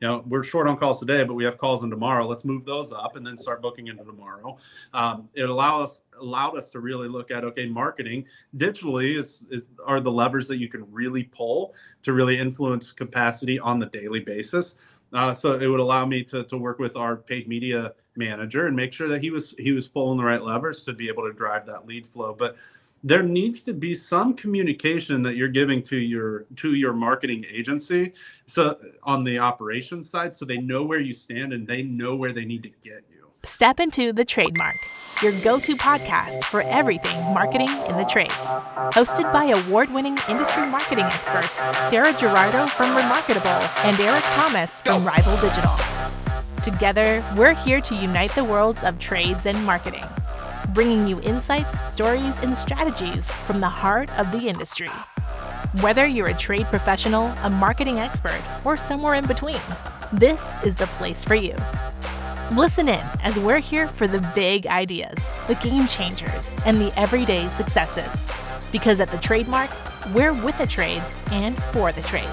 you know, we're short on calls today, but we have calls in tomorrow. Let's move those up and then start booking into tomorrow. Um, it allow us allowed us to really look at okay, marketing digitally is is are the levers that you can really pull to really influence capacity on the daily basis. Uh, so it would allow me to, to work with our paid media manager and make sure that he was he was pulling the right levers to be able to drive that lead flow. But there needs to be some communication that you're giving to your to your marketing agency so on the operations side so they know where you stand and they know where they need to get you. Step into the TradeMarke your go-to podcast for everything marketing in the trades. Hosted by award-winning industry marketing experts sarah gerardo from remarkable and eric thomas from rival digital. Together we're here to unite the worlds of trades and marketing bringing you insights, stories, and strategies from the heart of the industry. Whether you're a trade professional, a marketing expert, or somewhere in between, this is the place for you. Listen in as we're here for the big ideas, the game changers, and the everyday successes. Because at the TradeMarke, we're with the trades and for the trades.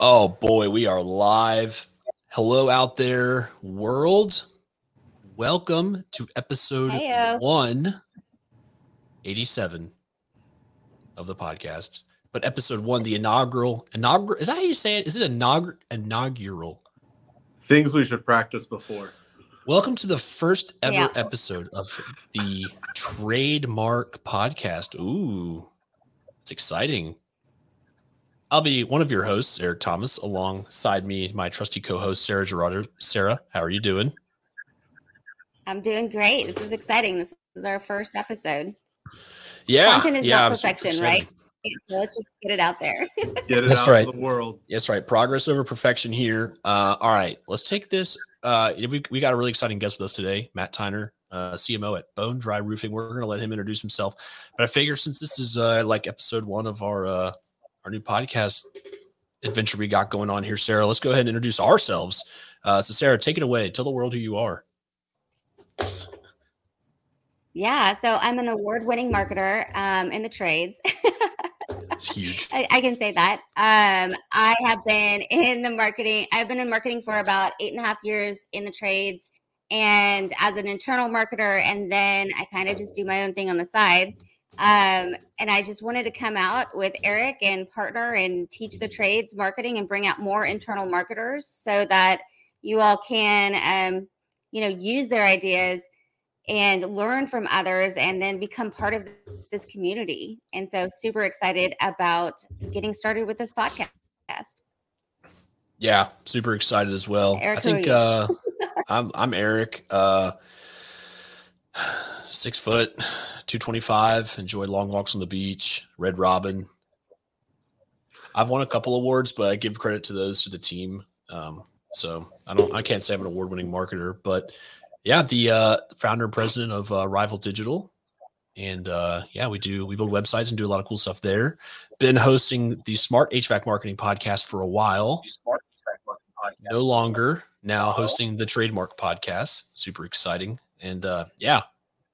Oh boy, we are live. Hello out there, world. Welcome to episode Hey-o. Uh, 187 of the podcast. But episode one, the inaugural, inaugural, is that how you say it? Is it inaugural? Inaugural. things we should practice before Welcome to the first ever Yeah. episode of the TradeMarke Podcast. Ooh, it's exciting. I'll be one of your hosts, Eric Thomas, alongside me, my trusty co-host Sarah Gerardo. Sarah, how are you doing? I'm doing great. This is exciting. This is our first episode. Yeah, Content is yeah, not perfection, excited. right? So let's just get it out there. get it That's out right. to the world Yes, right. Progress over perfection here. Uh, all right, let's take this. Uh, we, we got a really exciting guest with us today, Matt Tyner, uh, CMO at Bone Dry Roofing. We're going to let him introduce himself. But I figure since this is uh, like episode one of our uh, our new podcast adventure we got going on here, Sarah, let's go ahead and introduce ourselves. Uh, so, Sarah, take it away. Tell the world who you are. Yeah. So I'm an award-winning marketer um, in the trades. That's huge. I, I can say that. Um, I have been in the marketing. I've been in marketing for about eight and a half years in the trades, and as an internal marketer, and then I kind of just do my own thing on the side. Um, and I just wanted to come out with Eric and partner and teach the trades marketing and bring out more internal marketers so that you all can, um, you know, use their ideas and learn from others and then become part of this community. And so super excited about getting started with this podcast. Yeah, super excited as well. Eric, I think uh, I'm I'm Eric. Uh, six foot, two twenty five. Enjoy long walks on the beach. Red Robin. I've won a couple awards, but I give credit to those to the team. Um, so I don't I can't say I'm an award winning marketer, but yeah, the uh, founder and president of uh, Rival Digital. And uh, yeah, we do we build websites and do a lot of cool stuff there. Been hosting the Smart HVAC Marketing podcast for a while. No longer. Now hosting the TradeMarke podcast. Super exciting. And uh yeah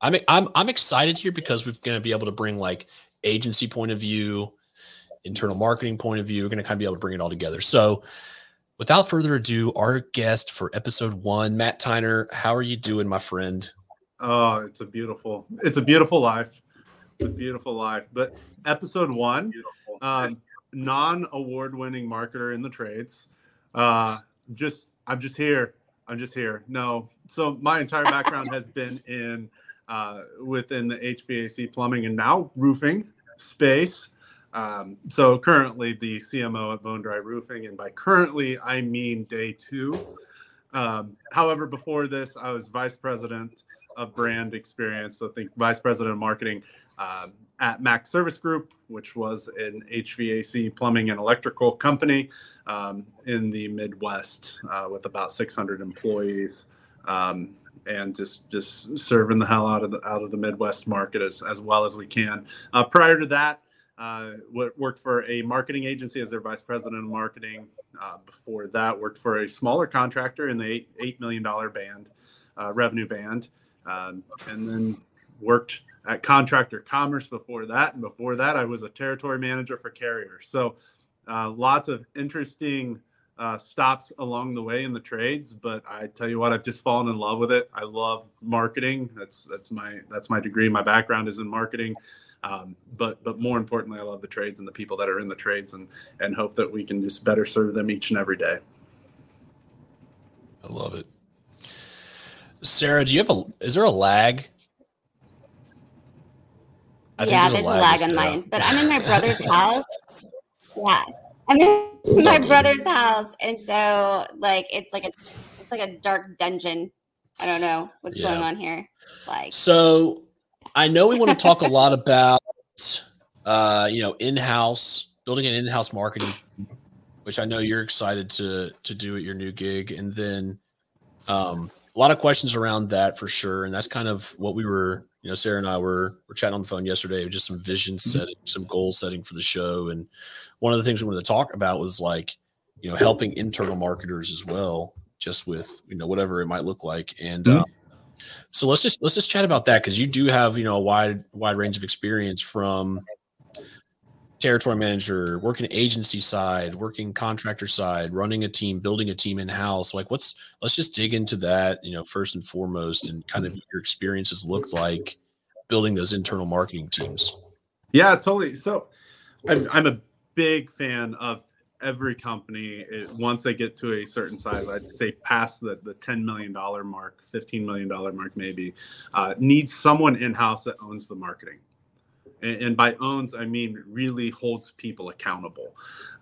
i'm i'm, I'm excited here because we're going to be able to bring like agency point of view internal marketing point of view. We're going to kind of be able to bring it all together. So without further ado our guest for episode one matt tyner how are you doing my friend? Oh it's a beautiful it's a beautiful life. It's a beautiful life. But episode one um, non-award winning marketer in the trades. Uh just i'm just here. I'm just here. No. So my entire background has been in uh within the hvac plumbing and now roofing space um, so currently the cmo at bone dry roofing and by currently i mean day two um, however before this i was vice president of brand experience so think vice president of marketing um, at Mac Service Group, which was an HVAC plumbing and electrical company um, in the Midwest uh, with about 600 employees, um, and just just serving the hell out of the out of the Midwest market as as well as we can. Uh, prior to that, uh, worked for a marketing agency as their vice president of marketing. Uh, before that, worked for a smaller contractor in the eight, eight million dollar band uh, revenue band, um, and then worked at Contractor Commerce before that. And before that, I was a territory manager for Carrier. So uh, lots of interesting uh, stops along the way in the trades, but I tell you what, I've just fallen in love with it. I love marketing. That's that's my that's my degree. My background is in marketing, um, but but more importantly, I love the trades and the people that are in the trades, and and hope that we can just better serve them each and every day. I love it. Sarah, do you have a? Is there a lag? I yeah, there's a lag, a lag on mine, but I'm in my brother's house. Yeah, I'm in my brother's house, and so like it's like a it's like a dark dungeon. I don't know what's yeah. going on here. Like, so I know we want to talk a lot about uh, you know in-house building an in-house marketing, which I know you're excited to to do at your new gig, and then um, a lot of questions around that for sure, and that's kind of what we were you know, Sarah and I were were chatting on the phone yesterday, just some vision mm-hmm. setting, some goal setting for the show, and one of the things we wanted to talk about was like, you know, helping internal marketers as well, just with you know whatever it might look like, and mm-hmm. uh, so let's just let's just chat about that because you do have you know a wide wide range of experience from territory manager, working agency side, working contractor side, running a team, building a team in house. Like, what's let's just dig into that, you know, first and foremost, and kind of mm-hmm. your experiences look like building those internal marketing teams. Yeah, totally. So, I'm, I'm a big fan of every company it, once they get to a certain size i'd say past the, the $10 million mark $15 million mark maybe uh, needs someone in-house that owns the marketing and, by owns i mean really holds people accountable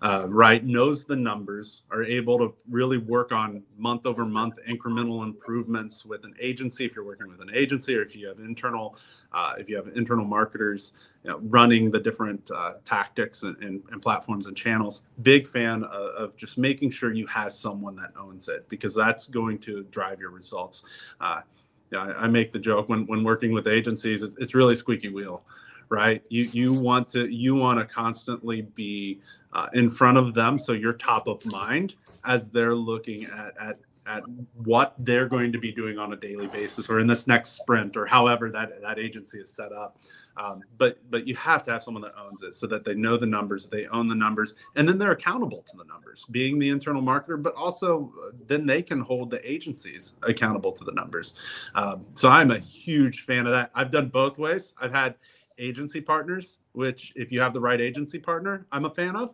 uh, right? Knows the numbers are able to really work on month over month incremental improvements with an agency. If you're working with an agency or if you have internal uh, if you have internal marketers you know, running the different uh, tactics and, and, and, platforms and channels big fan of, of, just making sure you have someone that owns it because that's going to drive your results. Uh, yeah, I, I make the joke when, when working with agencies, it's, it's really squeaky wheel right? You you want to you want to constantly be uh, in front of them, so you're top of mind as they're looking at at at what they're going to be doing on a daily basis or in this next sprint or however that that agency is set up. Um, but but you have to have someone that owns it so that they know the numbers, they own the numbers, and then they're accountable to the numbers, being the internal marketer. But also uh, then they can hold the agencies accountable to the numbers. Um, so I'm a huge fan of that. I've done both ways. I've had agency partners, which if you have the right agency partner, I'm a fan of.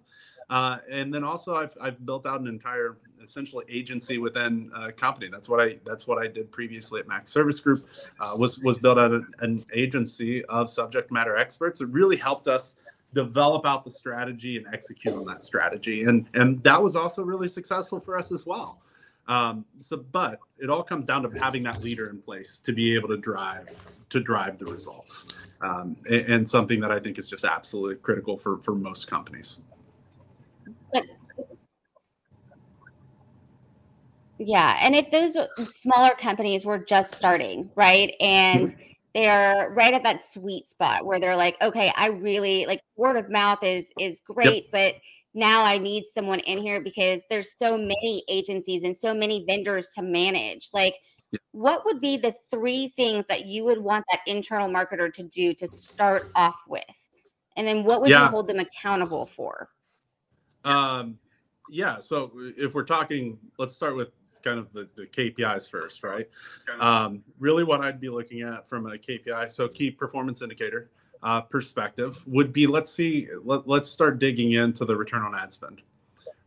Uh, and then also I've, I've built out an entire essentially agency within a company. That's what I that's what I did previously at Max Service Group. Uh, was was built out an, an agency of subject matter experts. It really helped us develop out the strategy and execute on that strategy, and and that was also really successful for us as well. Um, so, but it all comes down to having that leader in place to be able to drive to drive the results, um, and, and, something that I think is just absolutely critical for for most companies. Yeah, and if those smaller companies were just starting, right, and mm-hmm. they're right at that sweet spot where they're like, okay, I really like word of mouth is is great, yep. but now I need someone in here because there's so many agencies and so many vendors to manage. Like, what would be the three things that you would want that internal marketer to do to start off with? And then what would yeah. you hold them accountable for? Um, yeah. So if we're talking, let's start with kind of the, the KPIs first, right? Um, really, what I'd be looking at from a KPI, so key performance indicator uh, perspective would be let's see let, let's start digging into the return on ad spend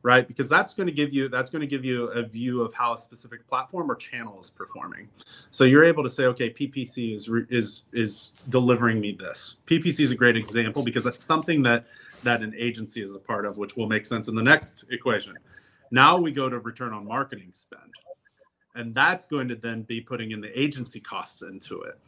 right? Because that's going to give you that's going to give you a view of how a specific platform or channel is performing. So you're able to say okay ppc is is is delivering me this. Ppc is a great example because that's something that that an agency is a part of which will make sense in the next equation. Now we go to return on marketing spend and that's going to then be putting in the agency costs into it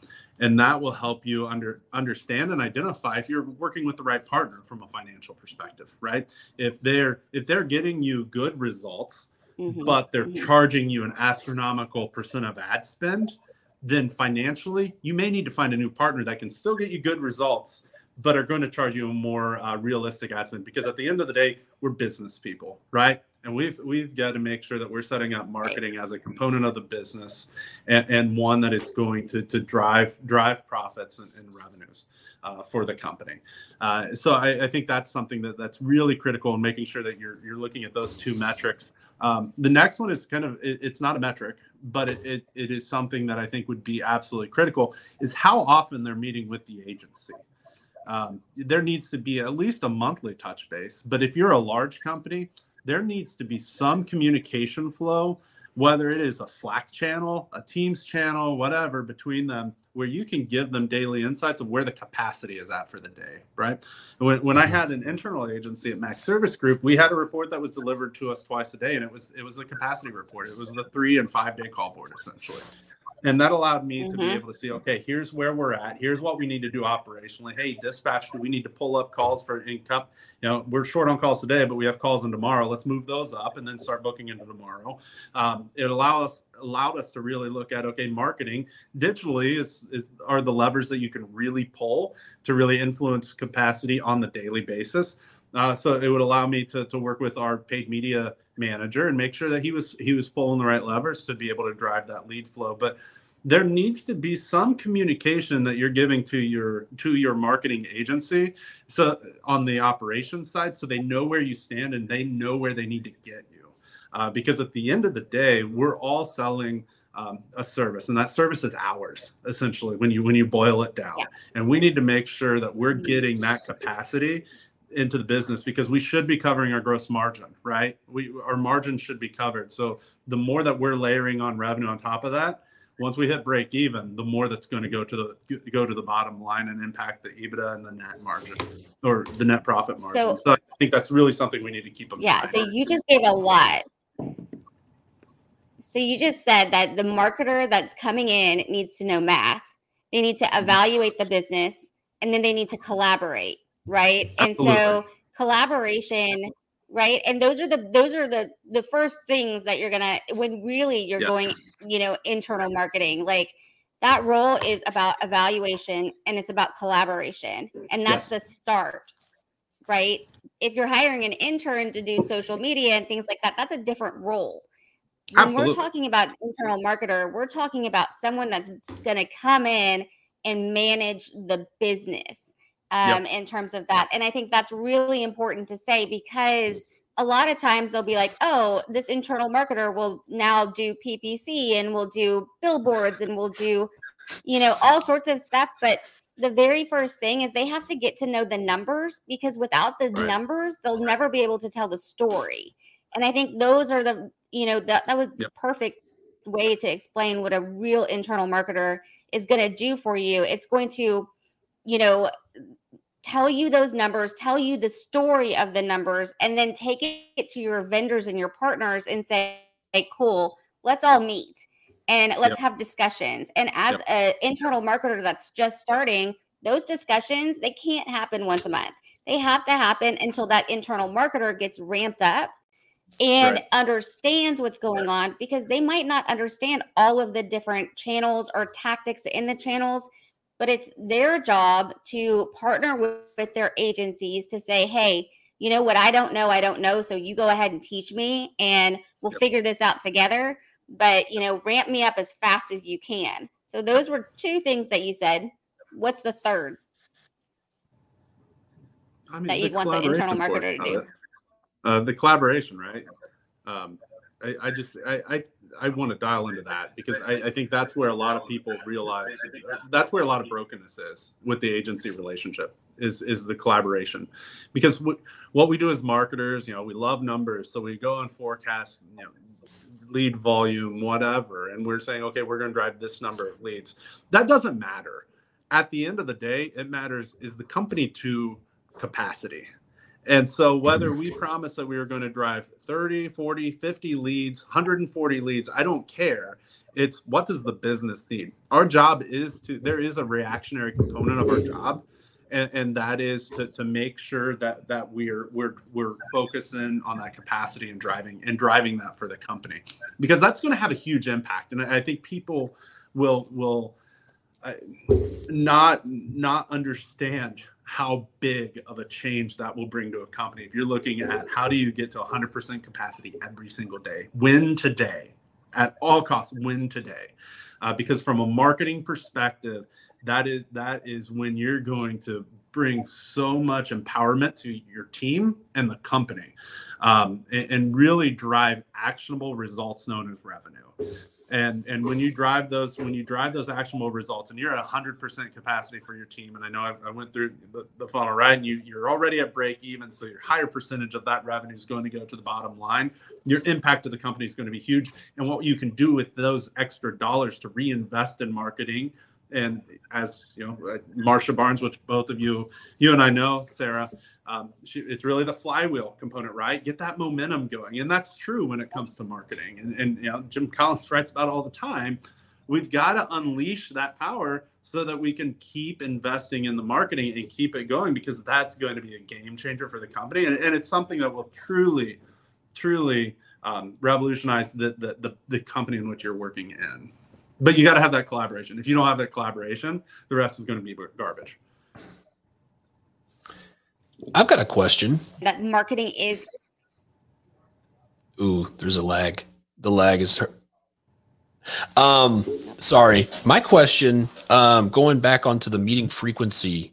and that will help you under understand and identify if you're working with the right partner from a financial perspective right if they're if they're getting you good results mm-hmm. but they're mm-hmm. charging you an astronomical percent of ad spend then financially you may need to find a new partner that can still get you good results but are going to charge you a more uh, realistic ad spend because at the end of the day we're business people right and we've we've got to make sure that we're setting up marketing as a component of the business and, and one that is going to, to drive drive profits and, and revenues uh, for the company uh, so I, I, think that's something that that's really critical in making sure that you're you're looking at those two metrics Um, the next one is kind of it, it's not a metric, but it, it, it is something that I think would be absolutely critical. Is how often they're meeting with the agency. Um, there needs to be at least a monthly touch base. But if you're a large company, there needs to be some communication flow whether it is a Slack channel, a Teams channel, whatever between them, where you can give them daily insights of where the capacity is at for the day, right? When, when I had an internal agency at Max Service Group, we had a report that was delivered to us twice a day, and it was it was the capacity report. It was the three and five day call board essentially and that allowed me mm-hmm. to be mm-hmm. able to see okay here's where we're at. Here's what we need to do operationally. Hey dispatch do we need to pull up calls for income? You know we're short on calls today but we have calls in tomorrow. Let's move those up and then start booking into tomorrow. Um, it allowed us allowed us to really look at okay marketing digitally is, is are the levers that you can really pull to really influence capacity on the daily basis uh, so it would allow me to, to work with our paid media manager and make sure that he was he was pulling the right levers to be able to drive that lead flow. But there needs to be some communication that you're giving to your to your marketing agency so on the operations side so they know where you stand and they know where they need to get you uh, because at the end of the day we're all selling um, a service and that service is ours essentially when you when you boil it down yeah. and we need to make sure that we're getting that capacity into the business because we should be covering our gross margin, right? We our margin should be covered. So the more that we're layering on revenue on top of that, once we hit break even, the more that's going to go to the go to the bottom line and impact the EBITDA and the net margin or the net profit margin. So, so I think that's really something we need to keep in yeah, mind. Yeah. So you just gave a lot. So you just said that the marketer that's coming in needs to know math. They need to mm-hmm. evaluate the business and then they need to collaborate right? Absolutely. And so collaboration right and those are the those are the the first things that you're gonna when really you're going you know internal marketing like that role is about evaluation and it's about collaboration and that's yes. the start right if you're hiring an intern to do social media and things like that that's a different role when Absolutely. we're talking about internal marketer we're talking about someone that's going to come in and manage the business um, yep. in terms of that. And I think that's really important to say because a lot of times they'll be like, oh, this internal marketer will now do PPC and we'll do billboards and we'll do, you know, all sorts of stuff. But the very first thing is they have to get to know the numbers because without the right. numbers, they'll never be able to tell the story. And I think those are the, you know, that, that was yep. the perfect way to explain what a real internal marketer is going to do for you. It's going to, you know, tell you those numbers, tell you the story of the numbers, and then take it to your vendors and your partners and say, hey, cool, let's all meet and let's yep. have discussions. And as yep. an internal marketer that's just starting, those discussions, they can't happen once a month. They have to happen until that internal marketer gets ramped up and right. understands what's going on because they might not understand all of the different channels or tactics in the channels but it's their job to partner with, with their agencies to say, hey, you know what I don't know, I don't know. So you go ahead and teach me and we'll yep. figure this out together. But you know, ramp me up as fast as you can. So those were two things that you said. What's the third? I mean, that you'd want the internal marketer to do? Uh, the collaboration, right? Um, I, I, just I, I I want to dial into that because I, I, think that's where a lot of people realize that's where a lot of brokenness is with the agency relationship is is the collaboration. Because what, what we do as marketers you know we love numbers. So we go and forecast you know lead volume whatever and we're saying okay we're going to drive this number of leads. That doesn't matter. At the end of the day it matters is the company to capacity and so whether we promise that we are going to drive 30, 40, 50 leads, 140 leads, I don't care. It's what does the business need? Our job is to there is a reactionary component of our job. And, and that is to, to make sure that that we're we're we're focusing on that capacity and driving and driving that for the company because that's going to have a huge impact and I think people will will uh, not not understand how big of a change that will bring to a company. If you're looking at how do you get to 100% capacity every single day, win today at all costs, win today. Uh, because from a marketing perspective, that is that is when you're going to bring so much empowerment to your team and the company um, and, and, really drive actionable results known as revenue and and when you drive those when you drive those actionable results and you're at 100% capacity for your team and i know i, I went through the, the, funnel right? And you you're already at break even so your higher percentage of that revenue is going to go to the bottom line. Your impact to the company is going to be huge and what you can do with those extra dollars to reinvest in marketing and as you know marsha barnes which both of you you and i know sarah um, she, it's really the flywheel component, right? Get that momentum going, and that's true when it comes to marketing. And, and you know, Jim Collins writes about all the time. We've got to unleash that power so that we can keep investing in the marketing and keep it going because that's going to be a game changer for the company, and, and it's something that will truly, truly um, revolutionize the, the the the company in which you're working in. But you got to have that collaboration. If you don't have that collaboration, the rest is going to be garbage. I've got a question. That marketing is. Ooh, there's a lag. The lag is. Her- um, sorry. My question. Um, going back onto the meeting frequency.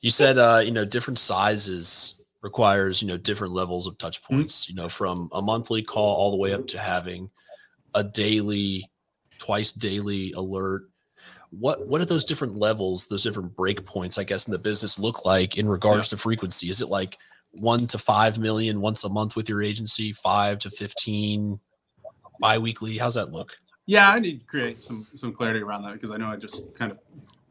You said, uh, you know, different sizes requires, you know, different levels of touch mm-hmm. points. Mm-hmm. You know, from a monthly call all the way up to having a daily, twice daily alert what what are those different levels those different break points i guess in the business look like in regards yeah. to frequency is it like one to five million once a month with your agency five to 15 bi-weekly how's that look yeah i need to create some some clarity around that because i know i just kind of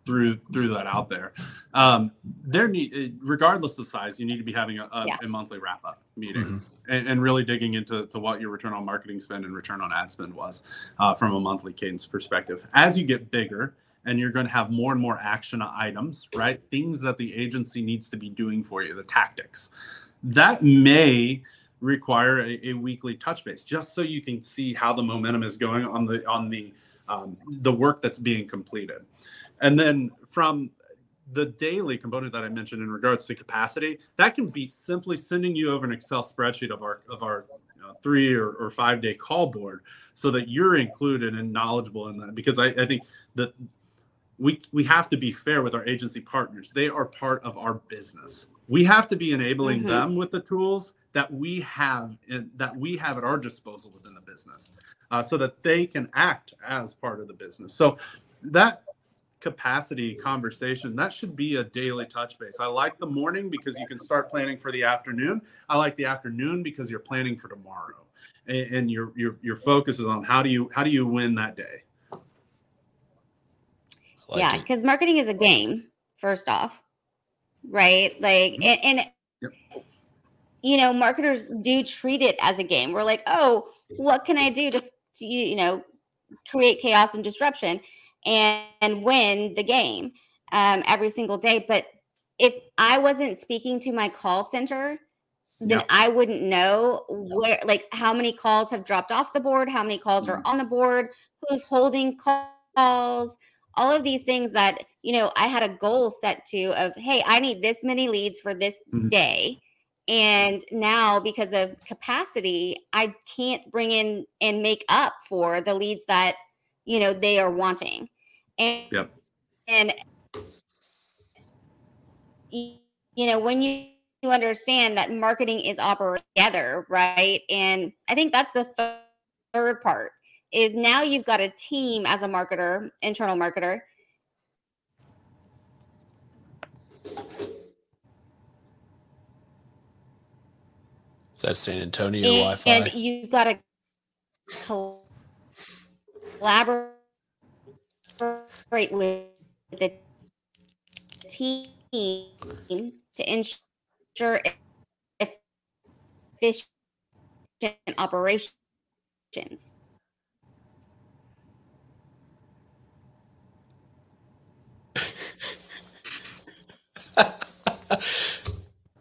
threw threw that out there um there need eh, regardless of size you need to be having a, a, yeah. a monthly wrap up meeting mm-hmm. and, and, really digging into to what your return on marketing spend and return on ad spend was uh, from a monthly cadence perspective as you get bigger and you're going to have more and more action items, right? Things that the agency needs to be doing for you, the tactics. That may require a, a weekly touch base, just so you can see how the momentum is going on the on the um, the work that's being completed. And then from the daily component that I mentioned in regards to capacity, that can be simply sending you over an Excel spreadsheet of our of our you know, three or, or five day call board so that you're included and knowledgeable in that. Because I, I think that we we have to be fair with our agency partners. They are part of our business. We have to be enabling mm-hmm. them with the tools that we have in, that we have at our disposal within the business, uh, so that they can act as part of the business. So that capacity conversation that should be a daily touch base. I like the morning because you can start planning for the afternoon. I like the afternoon because you're planning for tomorrow, and, and your your your focus is on how do you how do you win that day. Like yeah, because marketing is a game, first off, right? Like, mm-hmm. and, and yep. you know, marketers do treat it as a game. We're like, oh, what can I do to, to you know, create chaos and disruption and, and win the game um, every single day? But if I wasn't speaking to my call center, then I wouldn't know where, like, how many calls have dropped off the board, how many calls mm-hmm. are on the board, who's holding calls, all of these things that you know i had a goal set to of hey i need this many leads for this mm-hmm. day and now because of capacity i can't bring in and make up for the leads that you know they are wanting and yep. and you know when you you understand that marketing is operating together right and i think that's the th- third part is now you've got a team as a marketer, internal marketer. Is that San Antonio and, Wi-Fi? And you've got to collaborate with the team to ensure efficient operations.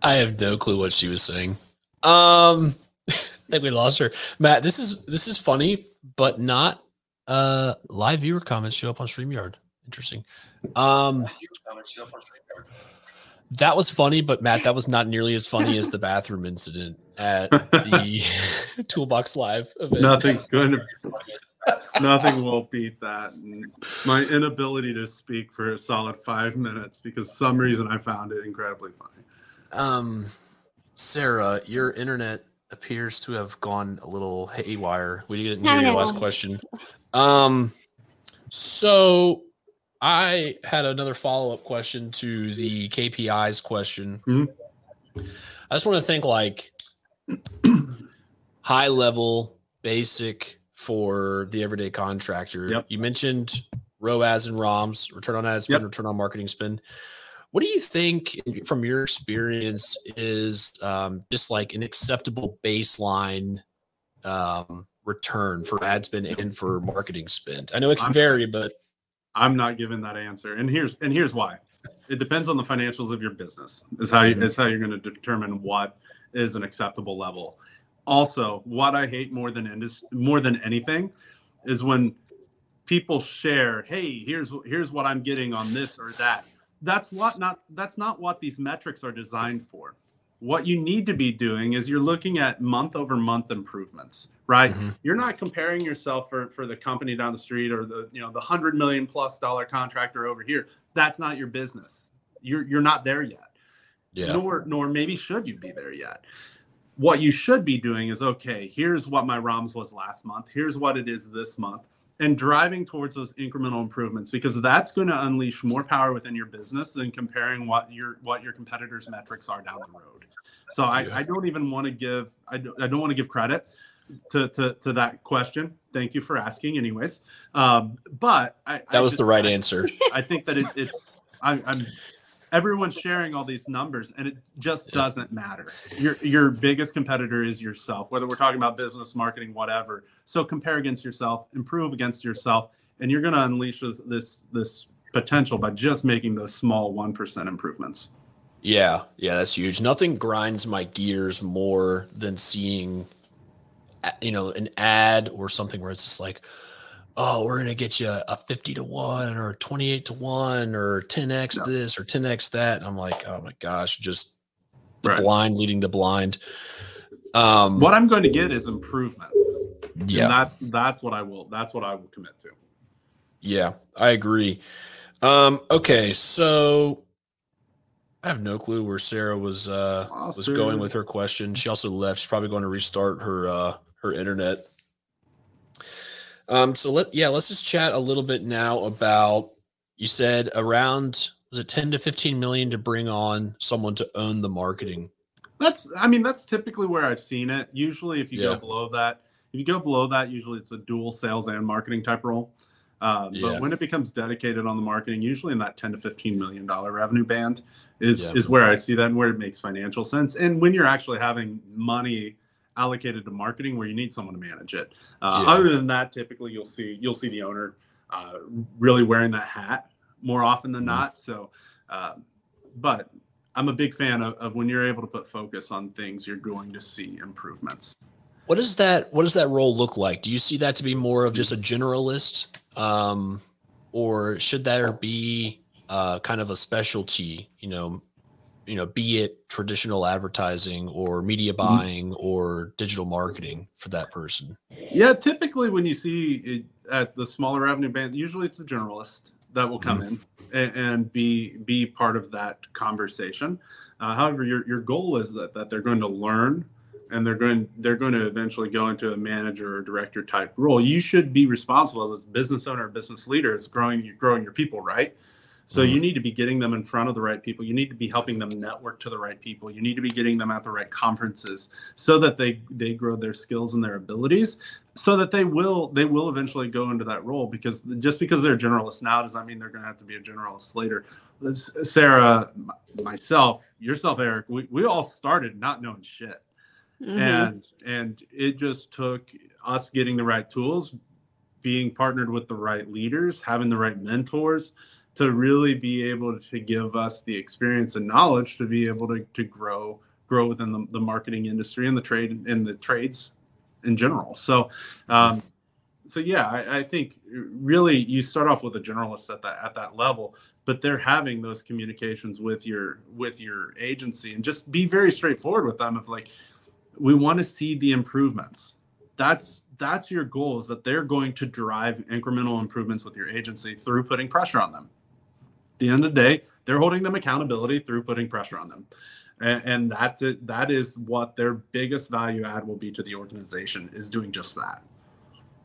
I have no clue what she was saying. Um, I think we lost her. Matt, this is this is funny, but not uh live viewer comments show up on StreamYard. Interesting. Um that was funny, but Matt, that was not nearly as funny as the bathroom incident at the Toolbox Live event. Nothing's going to nothing will beat that. And my inability to speak for a solid five minutes because some reason I found it incredibly funny. Um, Sarah, your internet appears to have gone a little haywire. We didn't hear your last question. Um, so I had another follow up question to the KPIs question. Mm-hmm. I just want to think like high level, basic for the everyday contractor. Yep. You mentioned ROAS and ROMs, return on ad spend, Yep. return on marketing spend. What do you think, from your experience, is um, just like an acceptable baseline um, return for ad spend and for marketing spend? I know it can I'm- vary, but I'm not giving that answer, and here's and here's why. It depends on the financials of your business. Is how you, Mhm. is how you're going to determine what is an acceptable level. Also, what I hate more than indus- more than anything is when people share, "Hey, here's here's what I'm getting on this or that." That's what not that's not what these metrics are designed for. What you need to be doing is you're looking at month over month improvements, right? Mhm. You're not comparing yourself for for the company down the street or the you know the hundred million plus dollar contractor over here. That's not your business. You're you're not there yet yeah, nor nor maybe should you be there yet what you should be doing is okay here's what my roms was last month here's what it is this month and driving towards those incremental improvements because that's going to unleash more power within your business than comparing what your what your competitors metrics are down the road so Yeah. I, I don't even want to give I don't, I don't want to give credit to, to to that question thank you for asking anyways um, but I, that I was just- the right I- answer. I think that it, it's I, I'm everyone's sharing all these numbers and it just doesn't matter. Your your biggest competitor is yourself, whether we're talking about business, marketing, whatever. So compare against yourself, improve against yourself, and you're going to unleash this, this this potential by just making those small one percent improvements. Yeah, yeah, that's huge. Nothing grinds my gears more than seeing, you know, an ad or something where it's just like, oh, we're gonna get you a fifty to one or twenty-eight to one or ten x No. this or ten x that. And I'm like, oh my gosh, just the Right. blind leading the blind. Um, What I'm going to get is improvement. yeah, And that's that's what I will that's what I will commit to. Yeah, I agree. Um, okay, so I have no clue where Sarah was uh was going with her question. She also left. She's probably going to restart her uh her internet. Um, so let yeah, let's just chat a little bit now about you said around was it 10 to 15 million to bring on someone to own the marketing. That's, I mean, that's typically where I've seen it. Usually, if you Yeah. go below that, if you go below that, usually it's a dual sales and marketing type role. Uh, Yeah. But when it becomes dedicated on the marketing, usually in that 10 to 15 million dollar revenue band is Yeah. is where I see that and where it makes financial sense. And when you're actually having money allocated to marketing, where you need someone to manage it. Uh, Yeah. Other than that, typically you'll see you'll see the owner uh, really wearing that hat more often than Mhm. not. So, uh, but I'm a big fan of, of when you're able to put focus on things, you're going to see improvements. What does that what does that role look like? Do you see that to be more of just a generalist? Um, or should there be uh, kind of a specialty, you know, you know, be it traditional advertising or media buying or digital marketing for that person? Yeah, typically when you see it at the smaller revenue band, usually it's a generalist that will come in and, and be be part of that conversation. Uh, however, your your goal is that that they're going to learn and they're going they're going to eventually go into a manager or director type role. You should be responsible as a business owner, or business leader, is growing you growing your people, right? So you need to be getting them in front of the right people. You need to be helping them network to the right people. You need to be getting them at the right conferences so that they they grow their skills and their abilities so that they will they will eventually go into that role because just because they're generalists now does not mean they're going to have to be a generalist later sarah myself yourself eric we, we all started not knowing shit Mhm. and and it just took us getting the right tools being partnered with the right leaders having the right mentors to really be able to give us the experience and knowledge to be able to, to grow grow within the, the marketing industry and the trade and the trades in general so um, so yeah I, I think really you start off with a generalist at that at that level but they're having those communications with your with your agency and just be very straightforward with them of like we want to see the improvements that's that's your goal is that they're going to drive incremental improvements with your agency through putting pressure on them. The end of the day, they're holding them accountability through putting pressure on them. And, and that that is what their biggest value add will be to the organization is doing just that.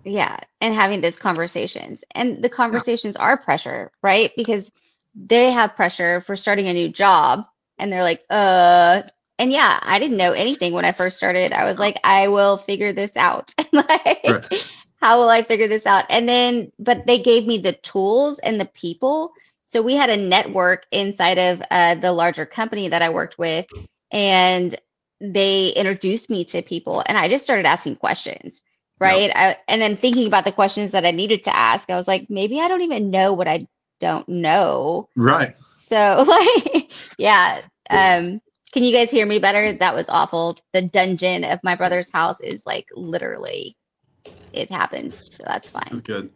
Yeah, and having those conversations. And the conversations yeah. are pressure, right? Because they have pressure for starting a new job and they're like, uh, and yeah, I didn't know anything when I first started. I was like, I will figure this out. like, right. how will I figure this out? And then, but they gave me the tools and the people. So we had a network inside of uh, the larger company that I worked with, and they introduced me to people, and I just started asking questions. Right. Yep. I, and then thinking about the questions that I needed to ask, I was like, maybe I don't even know what I don't know. Right. So like, yeah. Um, can you guys hear me better? That was awful. The dungeon of my brother's house is like literally it happened. So that's fine. This is good.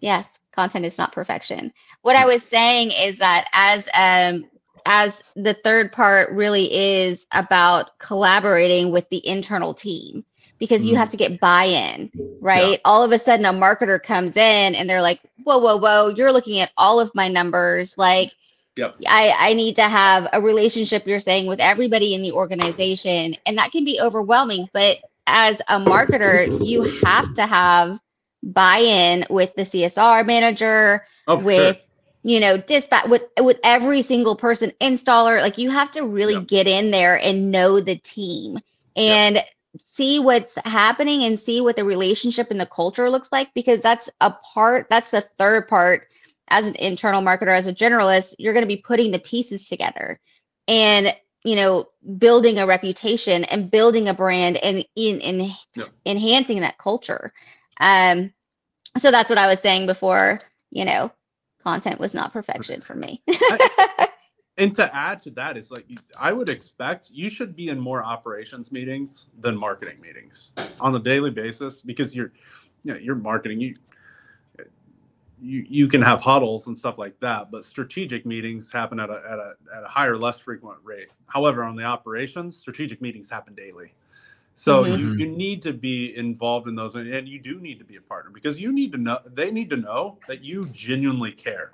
Yes, content is not perfection. What I was saying is that as um as the third part really is about collaborating with the internal team because mm. you have to get buy-in, right? Yeah. All of a sudden a marketer comes in and they're like, "Whoa, whoa, whoa, you're looking at all of my numbers like Yep. I, I need to have a relationship, you're saying, with everybody in the organization. And that can be overwhelming. But as a marketer, you have to have buy in with the CSR manager, oh, with, sure. you know, dispatch, with, with every single person, installer. Like you have to really yep. get in there and know the team and yep. see what's happening and see what the relationship and the culture looks like because that's a part, that's the third part as an internal marketer, as a generalist, you're going to be putting the pieces together and, you know, building a reputation and building a brand and in, in yeah. enhancing that culture. Um, so that's what I was saying before, you know, content was not perfection for me. I, and to add to that is like I would expect you should be in more operations meetings than marketing meetings on a daily basis because you're you know, you're marketing you you, you can have huddles and stuff like that, but strategic meetings happen at a, at a, at a higher, less frequent rate. However, on the operations, strategic meetings happen daily. So mm-hmm. you, you need to be involved in those and you do need to be a partner because you need to know they need to know that you genuinely care.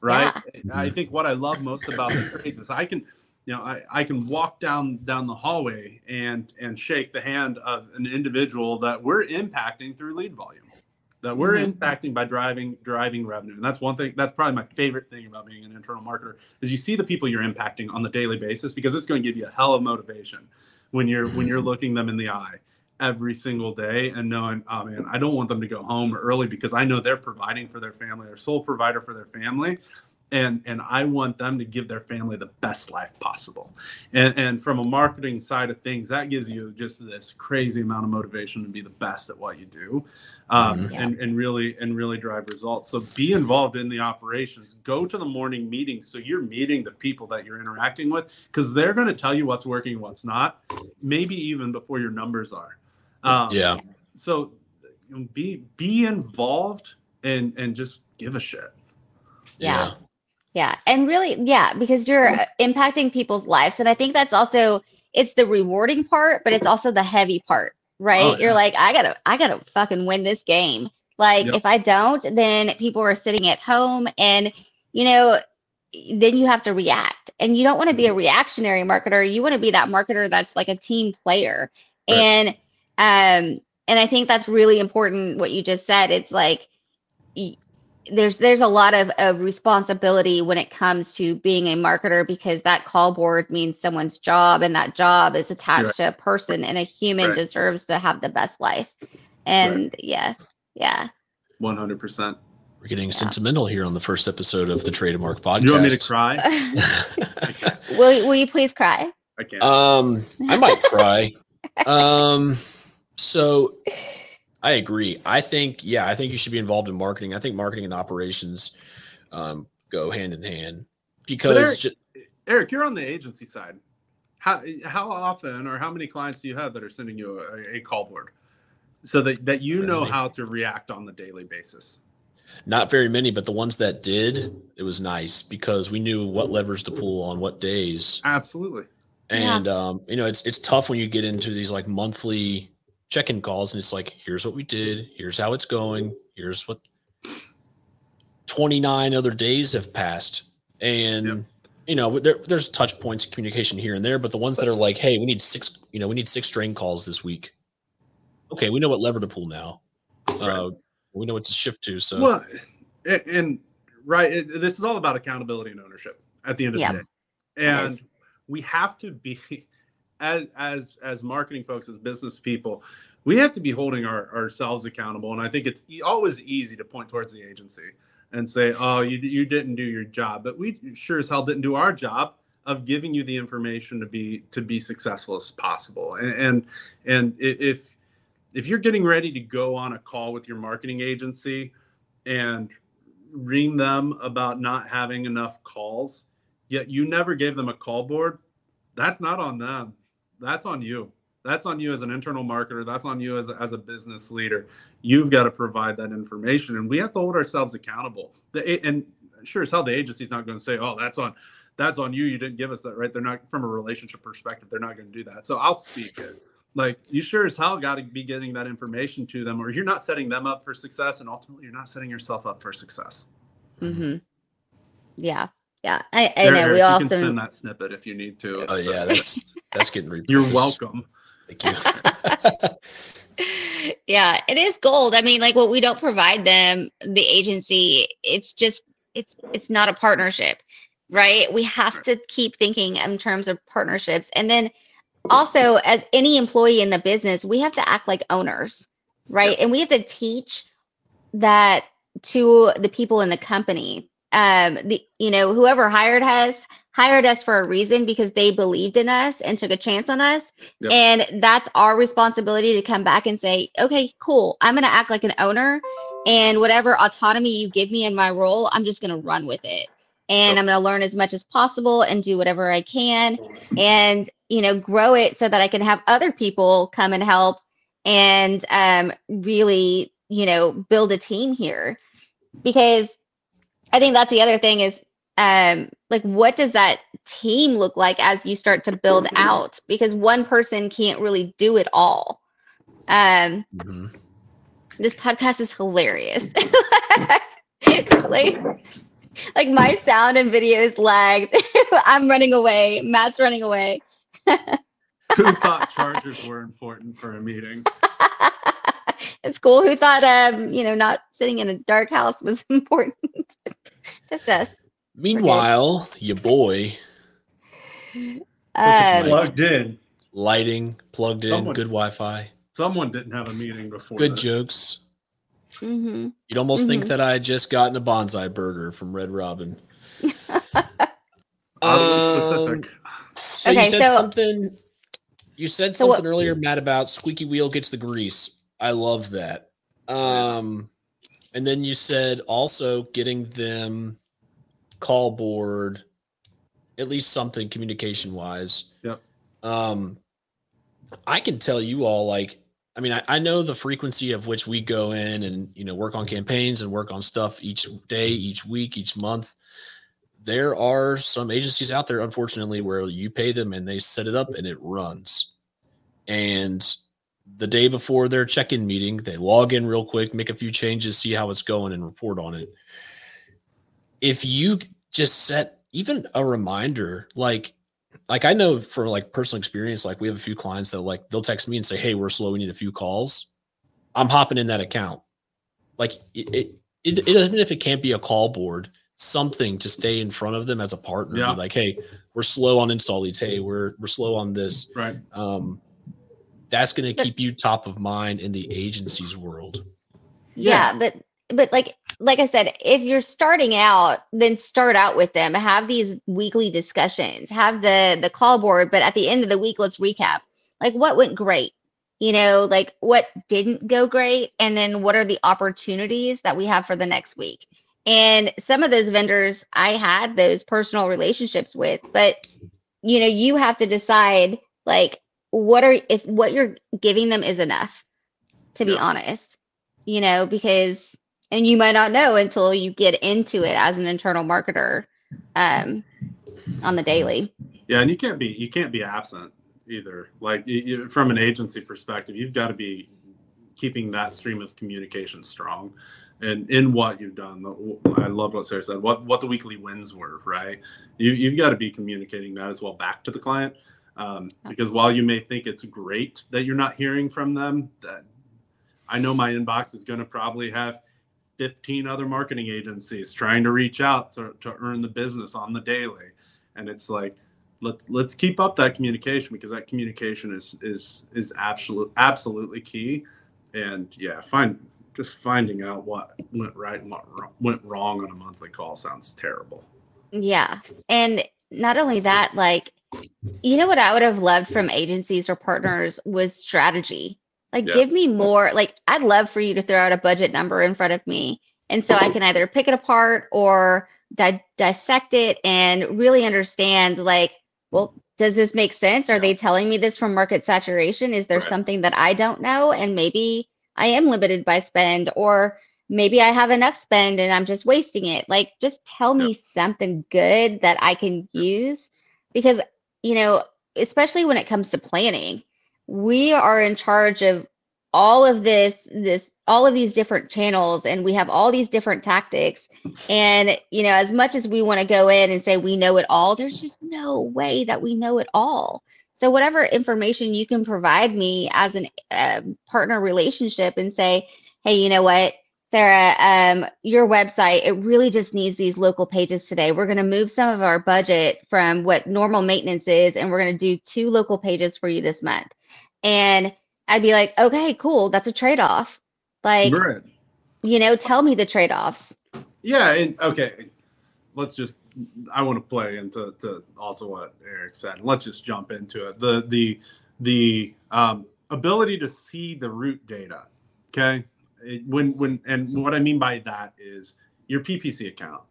Right. Yeah. I think what I love most about the trades is I can you know I, I can walk down down the hallway and and shake the hand of an individual that we're impacting through lead volume that we're mm-hmm. impacting by driving driving revenue. And that's one thing. That's probably my favorite thing about being an internal marketer is you see the people you're impacting on the daily basis because it's going to give you a hell of motivation when you're when you're looking them in the eye every single day and knowing, oh man, I don't want them to go home early because I know they're providing for their family, they're sole provider for their family and and I want them to give their family the best life possible. And and from a marketing side of things, that gives you just this crazy amount of motivation to be the best at what you do, um, mm-hmm. and and really and really drive results. So be involved in the operations. Go to the morning meetings so you're meeting the people that you're interacting with because they're going to tell you what's working, what's not, maybe even before your numbers are. Um, yeah. So be be involved and and just give a shit. yeah. yeah yeah. And really, yeah, because you're impacting people's lives. And I think that's also it's the rewarding part, but it's also the heavy part, right? Oh, yeah. You're like, I gotta, I gotta fucking win this game. Like yep. if I don't, then people are sitting at home and you know, then you have to react. And you don't want to be a mm-hmm. reactionary marketer. You want to be that marketer that's like a team player. Right. And um and I think that's really important what you just said. It's like there's there's a lot of, of responsibility when it comes to being a marketer because that call board means someone's job and that job is attached right. to a person and a human right. deserves to have the best life and right. yeah yeah 100% we're getting yeah. sentimental here on the first episode of the TradeMarke podcast. You want me to cry? will, will you please cry? I can't. Um, I might cry. um, so I agree. I think, yeah, I think you should be involved in marketing. I think marketing and operations um, go hand in hand because Eric, just, Eric, you're on the agency side. How how often or how many clients do you have that are sending you a, a call board so that that you know how to react on the daily basis? Not very many, but the ones that did, it was nice because we knew what levers to pull on what days. Absolutely. And yeah. um, you know, it's it's tough when you get into these like monthly check-in calls and it's like, here's what we did, here's how it's going, here's what 29 other days have passed. And yep. you know, there, there's touch points of communication here and there, but the ones that are like, hey, we need six, you know, we need six drain calls this week. Okay, we know what lever to pull now. Right. Uh, we know what to shift to. So well, and, and right, it, this is all about accountability and ownership at the end of yeah. the day, and we have to be as as as marketing folks, as business people, we have to be holding our, ourselves accountable. And I think it's always easy to point towards the agency and say, "Oh, you you didn't do your job," but we sure as hell didn't do our job of giving you the information to be to be successful as possible. And and, and if if you're getting ready to go on a call with your marketing agency and ream them about not having enough calls, yet you never gave them a call board, that's not on them that's on you. That's on you as an internal marketer. That's on you as a, as a business leader. You've got to provide that information, and we have to hold ourselves accountable. The and sure as hell, the agency's not going to say, "Oh, that's on." That's on you. You didn't give us that, right? They're not from a relationship perspective. They're not going to do that. So I'll speak it. Like you sure as hell got to be getting that information to them, or you're not setting them up for success, and ultimately you're not setting yourself up for success. mm-hmm. Yeah. Yeah, I, I know. we often can send that snippet if you need to. Oh yeah, that's that's getting reproduced. You're welcome. Thank you. yeah, it is gold. I mean, like what we don't provide them, the agency, it's just it's it's not a partnership, right? We have to keep thinking in terms of partnerships, and then also as any employee in the business, we have to act like owners, right? And we have to teach that to the people in the company um the you know whoever hired us hired us for a reason because they believed in us and took a chance on us yep. and that's our responsibility to come back and say okay cool i'm going to act like an owner and whatever autonomy you give me in my role i'm just going to run with it and yep. i'm going to learn as much as possible and do whatever i can and you know grow it so that i can have other people come and help and um really you know build a team here because I think that's the other thing is um like what does that team look like as you start to build mm-hmm. out because one person can't really do it all. Um mm-hmm. this podcast is hilarious. like like my sound and videos lagged. I'm running away. Matt's running away. Who thought chargers were important for a meeting? It's cool. Who thought um, you know, not sitting in a dark house was important? Just us. Meanwhile, your boy um, plugged in, lighting plugged in, someone, good Wi-Fi. Someone didn't have a meeting before. Good this. jokes. Mm-hmm. You'd almost mm-hmm. think that I had just gotten a Banzai burger from Red Robin. um, so okay, you said so, something. You said so something what, earlier, Matt, about squeaky wheel gets the grease. I love that. Um, and then you said also getting them call board, at least something communication wise. Yep. Um, I can tell you all like, I mean, I, I know the frequency of which we go in and you know work on campaigns and work on stuff each day, each week, each month. There are some agencies out there, unfortunately, where you pay them and they set it up and it runs. And the day before their check-in meeting, they log in real quick, make a few changes, see how it's going, and report on it. If you just set even a reminder, like like I know from like personal experience, like we have a few clients that like they'll text me and say, "Hey, we're slow. We need a few calls." I'm hopping in that account. Like it, it, it, it even if it can't be a call board, something to stay in front of them as a partner. Yeah. like, hey, we're slow on install leads. Hey, we're we're slow on this. Right. Um, that's going to keep you top of mind in the agency's world. Yeah. yeah, but but like like I said, if you're starting out, then start out with them. Have these weekly discussions. Have the the call board, but at the end of the week, let's recap. Like what went great? You know, like what didn't go great and then what are the opportunities that we have for the next week? And some of those vendors I had those personal relationships with, but you know, you have to decide like what are if what you're giving them is enough to be yeah. honest you know because and you might not know until you get into it as an internal marketer um on the daily yeah and you can't be you can't be absent either. Like from an agency perspective, you've got to be keeping that stream of communication strong. And in what you've done, I love what Sarah said. What what the weekly wins were, right? You you've got to be communicating that as well back to the client, um, because while you may think it's great that you're not hearing from them, that I know my inbox is going to probably have 15 other marketing agencies trying to reach out to, to earn the business on the daily. And it's like let's let's keep up that communication because that communication is is is absolute absolutely key. And yeah find just finding out what went right and what went wrong on a monthly call sounds terrible. Yeah. And not only that like you know what i would have loved from agencies or partners was strategy like, yeah. give me more. Like, I'd love for you to throw out a budget number in front of me. And so I can either pick it apart or di- dissect it and really understand, like, well, does this make sense? Are yeah. they telling me this from market saturation? Is there right. something that I don't know? And maybe I am limited by spend, or maybe I have enough spend and I'm just wasting it. Like, just tell me something good that I can use because, you know, especially when it comes to planning, we are in charge of all of this this all of these different channels and we have all these different tactics. And you know as much as we want to go in and say we know it all there's just no way that we know it all. So whatever information you can provide me as an uh, partner relationship and say hey you know what sarah um, your website it really just needs these local pages today we're going to move some of our budget from what normal maintenance is and we're going to do two local pages for you this month and I'd be like, okay, cool. That's a trade off. Like, right. you know, tell me the trade offs. Yeah. And okay. Let's just, I want to play into to also what Eric said. Let's just jump into it. The, the, the um, ability to see the root data. Okay. It, when, when, and what I mean by that is your PPC account.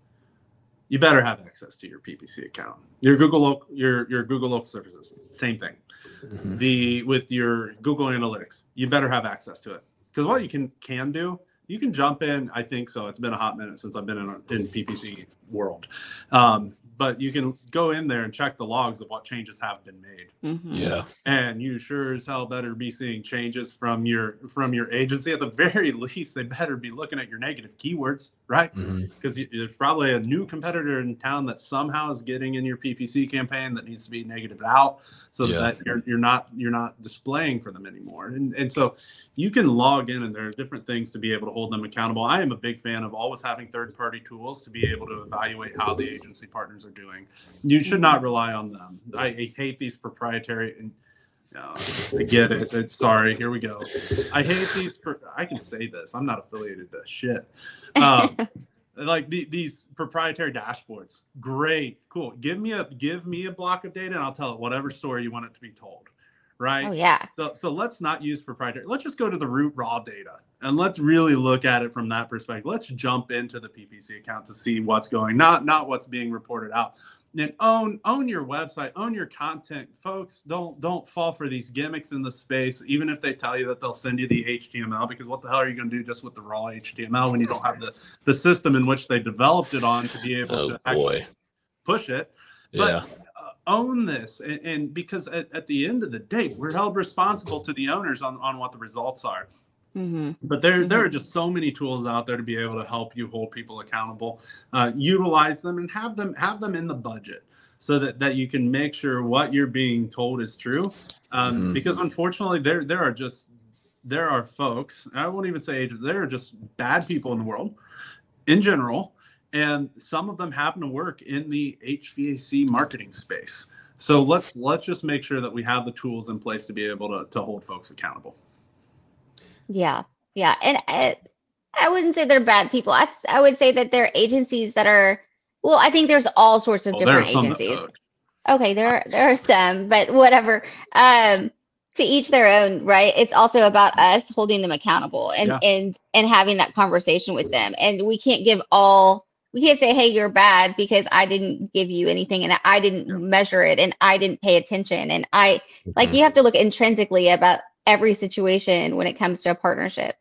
You better have access to your PPC account. Your Google, your, your Google local services, same thing mm-hmm. the with your Google Analytics. You better have access to it because what you can can do, you can jump in. I think so. It's been a hot minute since I've been in in PPC world. Um, but you can go in there and check the logs of what changes have been made. Mm-hmm. Yeah. And you sure as hell better be seeing changes from your from your agency. At the very least, they better be looking at your negative keywords, right? Because mm-hmm. there's probably a new competitor in town that somehow is getting in your PPC campaign that needs to be negative out, so yeah. that you're, you're not you're not displaying for them anymore. And and so you can log in, and there are different things to be able to hold them accountable. I am a big fan of always having third party tools to be able to evaluate how the agency partners are doing. You should not rely on them. I, I hate these proprietary and uh, I get it. It's, sorry. Here we go. I hate these. I can say this. I'm not affiliated to shit. Um, like the, these proprietary dashboards. Great, cool. Give me a give me a block of data, and I'll tell it whatever story you want it to be told. Right. Oh yeah. So so let's not use proprietary. Let's just go to the root raw data and let's really look at it from that perspective. Let's jump into the PPC account to see what's going, not not what's being reported out. And own own your website, own your content, folks. Don't don't fall for these gimmicks in the space, even if they tell you that they'll send you the HTML. Because what the hell are you going to do just with the raw HTML when you don't have the the system in which they developed it on to be able oh, to actually push it? But, yeah uh, own this and, and because at, at, the end of the day we're held responsible to the owners on, on what the results are Mm-hmm. But there, mm-hmm. there are just so many tools out there to be able to help you hold people accountable. Uh, utilize them and have them have them in the budget so that, that you can make sure what you're being told is true. Um, mm-hmm. Because unfortunately, there there are just there are folks. I won't even say agents. There are just bad people in the world, in general, and some of them happen to work in the HVAC marketing space. So let's let's just make sure that we have the tools in place to be able to, to hold folks accountable. Yeah. Yeah. And I, I wouldn't say they're bad people. I, I would say that they're agencies that are, well, I think there's all sorts of oh, different agencies. Okay. There, are, there are some, but whatever. Um, to each their own, right? It's also about us holding them accountable and, yeah. and, and having that conversation with them. And we can't give all, we can't say, hey, you're bad because I didn't give you anything and I didn't yeah. measure it and I didn't pay attention. And I, like, mm-hmm. you have to look intrinsically about every situation when it comes to a partnership.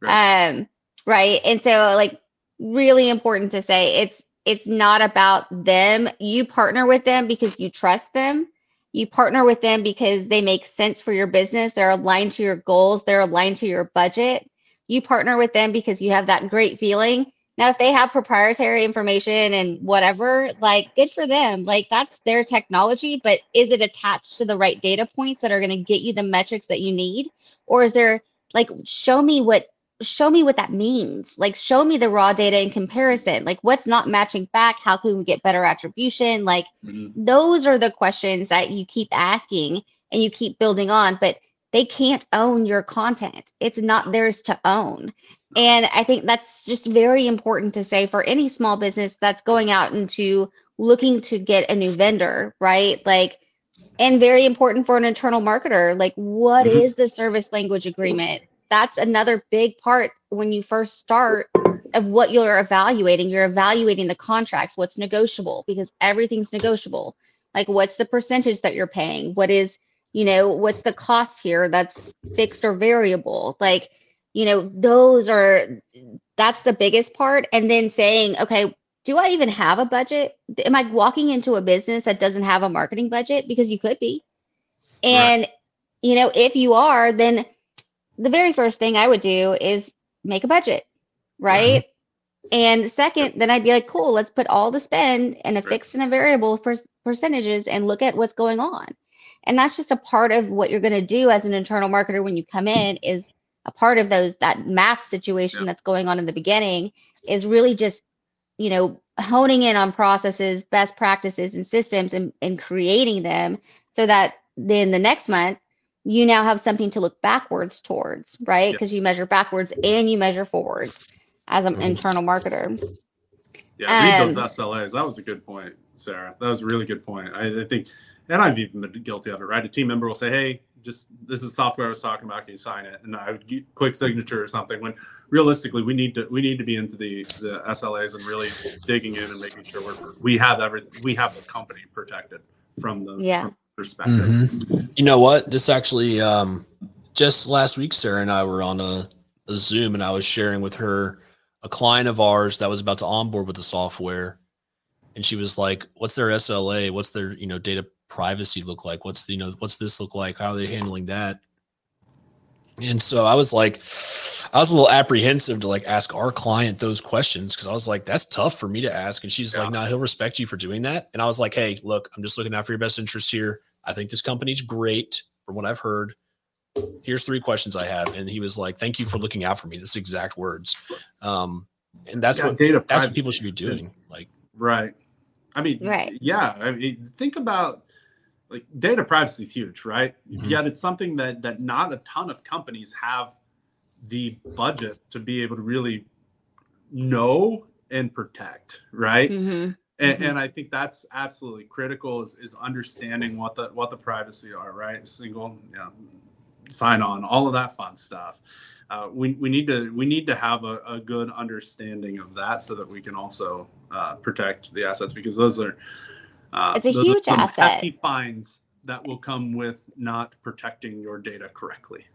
Right. Um, right. And so like really important to say it's it's not about them. You partner with them because you trust them You partner with them because they make sense for your business. They're aligned to your goals. They're aligned to your budget. You partner with them because you have that great feeling. Now, if they have proprietary information and whatever, like good for them. Like that's their technology, but is it attached to the right data points that are going to get you the metrics that you need? Or is there like show me what show me what that means like show me the raw data in comparison like what's not matching back how can we get better attribution like mm-hmm. those are the questions that you keep asking and you keep building on but they can't own your content it's not theirs to own and i think that's just very important to say for any small business that's going out into looking to get a new vendor right like and very important for an internal marketer like what mm-hmm. is the service language agreement that's another big part when you first start of what you're evaluating. You're evaluating the contracts, what's negotiable, because everything's negotiable. Like, what's the percentage that you're paying? What is, you know, what's the cost here that's fixed or variable? Like, you know, those are, that's the biggest part. And then saying, okay, do I even have a budget? Am I walking into a business that doesn't have a marketing budget? Because you could be. And, right. you know, if you are, then the very first thing I would do is make a budget, right? Mm-hmm. And second, then I'd be like, cool, let's put all the spend and a fixed and a variable per- percentages and look at what's going on. And that's just a part of what you're going to do as an internal marketer when you come in is a part of those that math situation yeah. that's going on in the beginning is really just, you know, honing in on processes, best practices and systems and, and creating them so that then the next month you now have something to look backwards towards, right? Because you measure backwards and you measure forwards as an mm-hmm. internal marketer. Yeah, read um, those SLAs. That was a good point, Sarah. That was a really good point. I, I, think, and I've even been guilty of it, right? A team member will say, hey, just this is software I was talking about. Can you sign it? And I would get quick signature or something. When realistically, we need to we need to be into the the SLAs and really digging in and making sure we're we have every we have the company protected from the yeah. From, perspective. Mm-hmm. You know what? This actually, um, just last week, Sarah and I were on a, a Zoom, and I was sharing with her a client of ours that was about to onboard with the software, and she was like, "What's their SLA? What's their you know data privacy look like? What's the, you know what's this look like? How are they handling that?" And so I was like, I was a little apprehensive to like ask our client those questions because I was like, that's tough for me to ask. And she's yeah. like, no, nah, he'll respect you for doing that. And I was like, hey, look, I'm just looking out for your best interests here. I think this company's great from what I've heard. Here's three questions I have. And he was like, Thank you for looking out for me. This exact words. Um, and that's yeah, what data that's what people should be doing. Like right. I mean, right. yeah. I mean, think about like data privacy is huge, right? Mm-hmm. Yet it's something that that not a ton of companies have the budget to be able to really know and protect, right? Mm-hmm and, mm-hmm. and I think that's absolutely critical is, is understanding what the what the privacy are, right? Single you know, sign on, all of that fun stuff. Uh, we, we need to we need to have a, a, good understanding of that so that we can also uh, protect the assets because those are uh, it's a huge asset. Hefty fines that will come with not protecting your data correctly.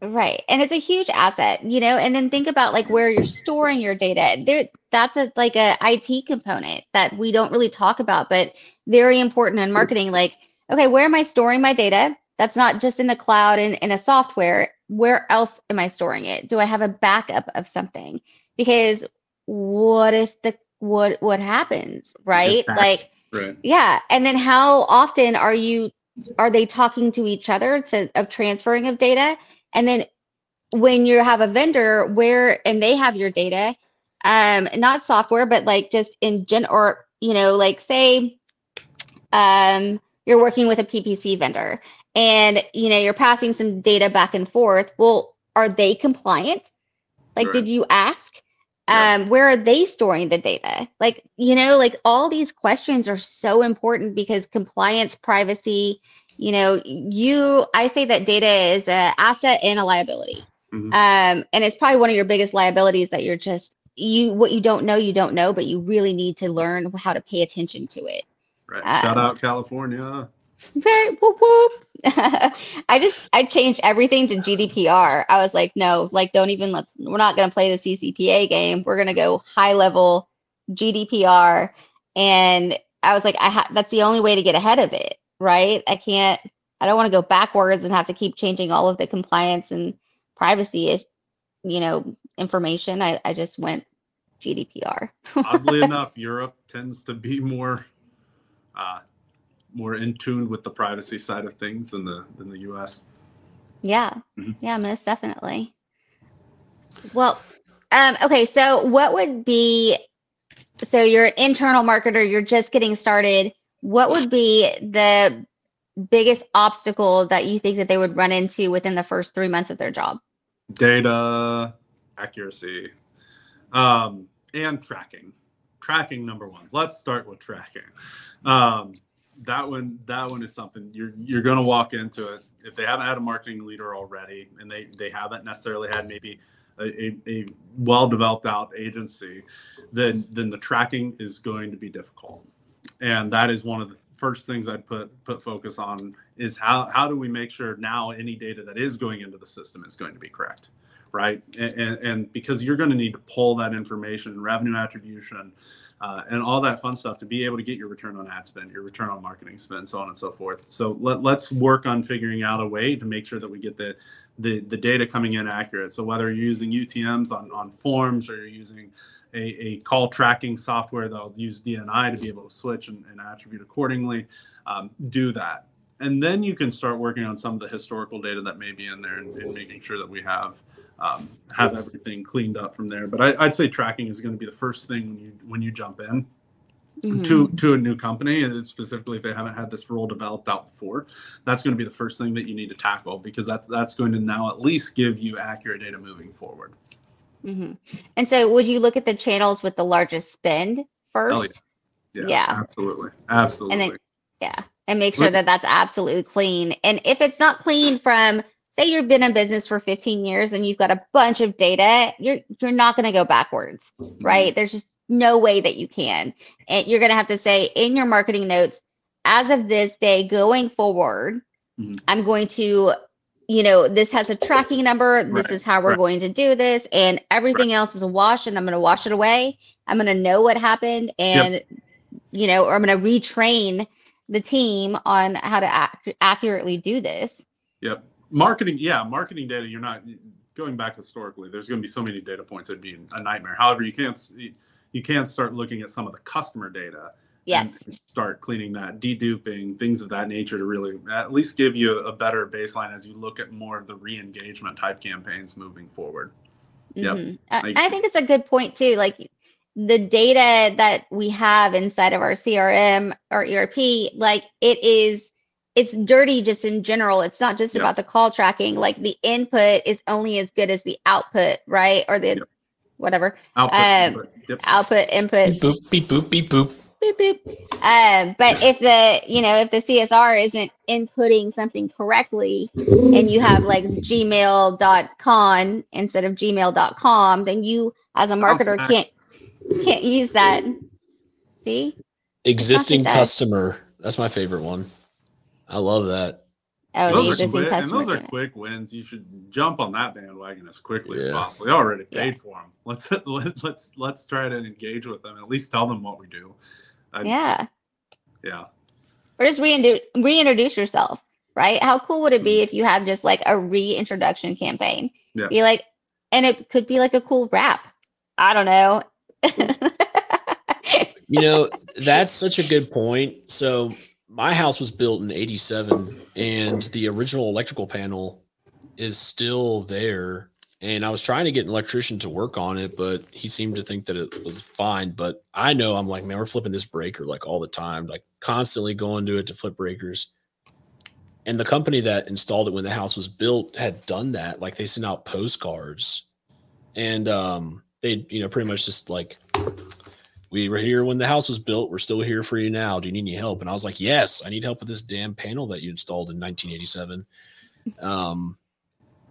Right. And it's a huge asset, you know, and then think about like where you're storing your data. There that's a like a IT component that we don't really talk about, but very important in marketing. Like, okay, where am I storing my data? That's not just in the cloud and in a software. Where else am I storing it? Do I have a backup of something? Because what if the what what happens, right? Like right. yeah. And then how often are you are they talking to each other to of transferring of data? And then when you have a vendor where and they have your data, um, not software, but like just in gen or you know, like say um you're working with a PPC vendor and you know you're passing some data back and forth. Well, are they compliant? Like, right. did you ask? Um where are they storing the data? Like you know like all these questions are so important because compliance privacy you know you i say that data is an asset and a liability. Mm-hmm. um and it's probably one of your biggest liabilities that you're just you what you don't know you don't know but you really need to learn how to pay attention to it. Right. Um, shout out california very whoop whoop. I just I changed everything to GDPR. I was like, no, like don't even let's we're not gonna play the CCPA game. We're gonna go high level GDPR. And I was like, I ha- that's the only way to get ahead of it, right? I can't. I don't want to go backwards and have to keep changing all of the compliance and privacy, you know, information. I, I just went GDPR. Oddly enough, Europe tends to be more uh, more in tune with the privacy side of things than the than the US. Yeah. Mhm. Yeah, most definitely. Well, um, okay, so what would be so you're an internal marketer, you're just getting started. What would be the biggest obstacle that you think that they would run into within the first three months of their job? Data accuracy um, and tracking. Tracking number one. Let's start with tracking. Um, that one that one is something you're you're going to walk into it. If they haven't had a marketing leader already and they they haven't necessarily had maybe a, a, a well developed out agency then then the tracking is going to be difficult. And that is one of the first things i'd put put focus on is how how do we make sure now any data that is going into the system is going to be correct right? And and, and because you're going to need to pull that information revenue attribution uh, and all that fun stuff to be able to get your return on ad spend, your return on marketing spend, so on and so forth. So let, let's work on figuring out a way to make sure that we get the, the, the data coming in accurate. So whether you're using UTMs on, on forms or you're using a, a call tracking software that'll use DNI to be able to switch and, and attribute accordingly, um, do that. And then you can start working on some of the historical data that may be in there and, and making sure that we have um, have everything cleaned up from there. But I, I'd say tracking is going to be the first thing when you when you jump in Mhm. to to a new company, and specifically if they haven't had this role developed out before. That's going to be the first thing that you need to tackle because that's that's going to now at least give you accurate data moving forward. Mhm. And so would you look at the channels with the largest spend first? yeah. Yeah. absolutely, absolutely. Yeah. And make sure that that's absolutely clean. And if it's not clean from, say, you've been in business for 15 years and you've got a bunch of data, you're you're not going to go backwards, right? There's just no way that you can. And you're going to have to say in your marketing notes, as of this day going forward, Mhm. I'm going to, you know, this has a tracking number. This Right, is how we're right. going to do this. And everything else is a wash and I'm going to wash it away. I'm going to know what happened and, you know, or I'm going to retrain the team on how to ac- accurately do this. Yep. Marketing, yeah, marketing data. You're not going back historically. There's going to be so many data points. It'd be a nightmare. However, you can't you can't start looking at some of the customer data Yes. and start cleaning that, deduping, things of that nature to really at least give you a better baseline as you look at more of the re-engagement type campaigns moving forward. Yep. Mhm. I, I- I think it's a good point too. Like the data that we have inside of our CRM or ERP, like it is, it's dirty just in general. It's not just Yep. about the call tracking. Like the input is only as good as the output, right? Or the Yep. whatever Output, Um, input, yep. output, input, Beep boop, beep boop, beep boop. boop boop. Um, but if the you know if the CSR isn't inputting something correctly, and you have like gmail.con instead of gmail.com, then you as a marketer can't can't use that. See? Existing customer. That's my favorite one. I love that. Oh, the Those are, quick, and those are payment. quick wins. You should jump on that bandwagon as quickly as possible. They already Yeah. paid for them. Let's let, let's let's try to engage with them. At least tell them what we do. I- Yeah. yeah. Or just reintroduce reintroduce yourself, right? How cool would it be mm. if you had just like a reintroduction campaign? Yeah. Be like, and it could be like a cool rap. I don't know. You know, that's such a good point. So my house was built in 87 and the original electrical panel is still there. And I was trying to get an electrician to work on it, but he seemed to think that it was fine. But I know I'm like, man, we're flipping this breaker like all the time, like constantly going to it to flip breakers. And the company that installed it when the house was built had done that. Like they sent out postcards and um they, you know, pretty much just like we were here when the house was built. We're still here for you now. Do you need any help? And I was like, yes, I need help with this damn panel that you installed in 1987. Um,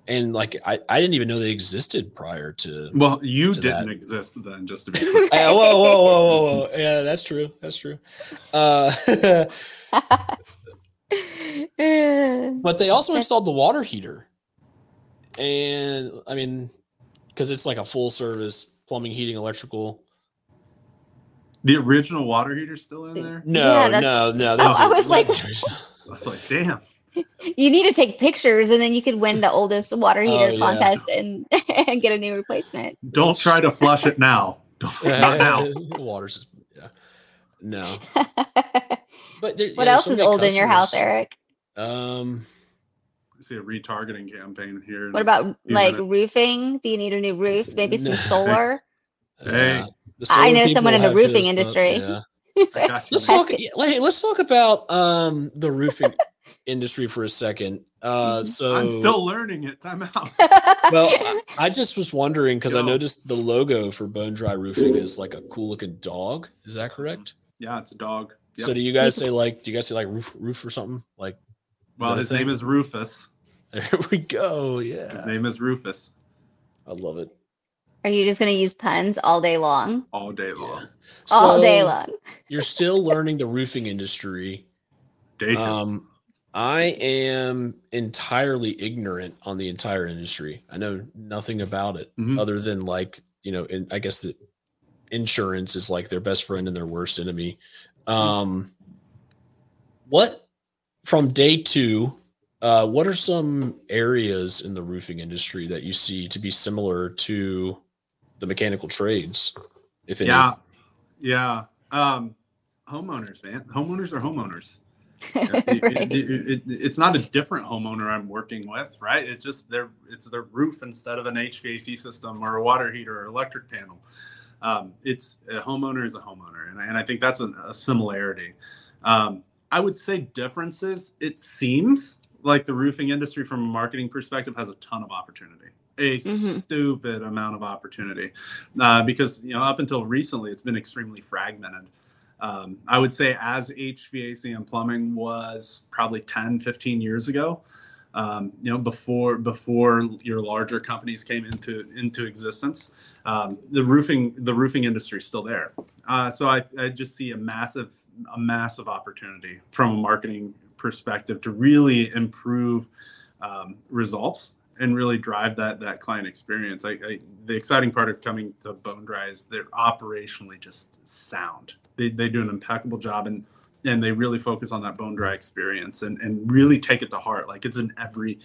and like, I, I didn't even know they existed prior to. Well, you To didn't that. exist then, just to be clear. Uh, whoa, whoa, whoa, whoa, whoa. Yeah, that's true. That's true. Uh, but they also installed the water heater. And I mean, because it's like a full service plumbing, heating, electrical. The original water heater's still in there. No, Yeah, that's- no, no. Oh, I was like- I was like, damn. You need to take pictures, and then you could win the oldest water heater Oh, yeah. contest and and get a new replacement. Don't try to flush it now. Don't, not now. Water's just, yeah. No. But there, what yeah, else so is many old in your house, Eric? Um, I see a retargeting campaign here. What about like minutes. roofing? Do you need a new roof? Maybe some solar. Hey. uh, the I solar know someone in the roofing hit us up, industry. yeah. I Let's talk. yeah, Hey, let's talk about um the roofing industry for a second. Uh, so I'm still learning it. Time out. well, I, I just was wondering because I noticed the logo for Bone Dry Roofing is like a cool looking dog. Is that correct? Yeah, it's a dog. Yep. So do you guys say like? Do you guys say like roof roof or something? Like, well, his name is Rufus. there we go. Yeah. His name is Rufus. I love it. Are you just gonna use puns all day long? All day Yeah. long. all day long. You're still learning the roofing industry. Day two. Um, I am entirely ignorant on the entire industry. I know nothing about it Mhm. other than like you know, in, I guess that insurance is like their best friend and their worst enemy. Um, what from day two? Uh, what are some areas in the roofing industry that you see to be similar to the mechanical trades? If any? yeah, yeah. Um, homeowners, man. Homeowners are homeowners. Right. it- it- it- it's not a different homeowner I'm working with, right? It's just their it's their roof instead of an HVAC system or a water heater or electric panel. Um, it's a homeowner is a homeowner, and, I- and I think that's a, a similarity. Um, I would say differences. It seems like the roofing industry, from a marketing perspective, has a ton of opportunity. A Mhm. stupid amount of opportunity, uh, because you know up until recently, it's been extremely fragmented. Um, I would say as HVAC and plumbing was probably 10, 15 years ago, um, you know, before before your larger companies came into into existence, um, the roofing the roofing industry is still there. Uh, so I, I just see a massive a massive opportunity from a marketing perspective to really improve um, results and really drive that that client experience. I, I, the exciting part of coming to Bone Dry is they're operationally just sound. They, they do an impeccable job and and they really focus on that bone dry experience and, and really take it to heart. Like it's in every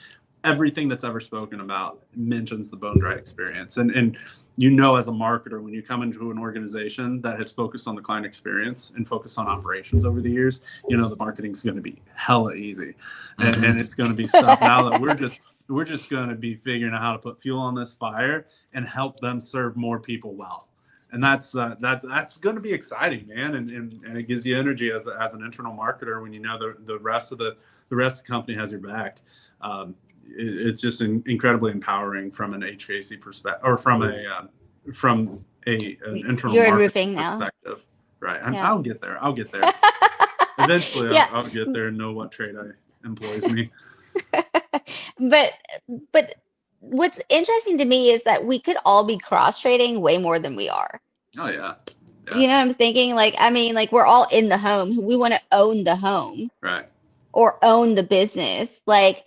everything that's ever spoken about mentions the bone dry experience. And and you know as a marketer when you come into an organization that has focused on the client experience and focused on operations over the years, you know the marketing's going to be hella easy, and, and mm-hmm. it's going to be stuff now that we're just we're just going to be figuring out how to put fuel on this fire and help them serve more people well. And that's uh, that that's going to be exciting man. And, and, and it gives you energy as, a, as an internal marketer when you know the, the rest of the the rest of the company has your back. Um, it, it's just in, incredibly empowering from an hvac perspective or from a um, from a an internal You're in marketing roofing now. perspective. Right. I'm, Yeah. i'll get there. I'll get there. Eventually Yeah. I'll, I'll get there and know what trade i employs me but but what's interesting to me is that we could all be cross trading way more than we are. oh yeah Yeah. You know what I'm thinking? Like, I mean, like we're all in the home. We want to own the home right or own the business. Like,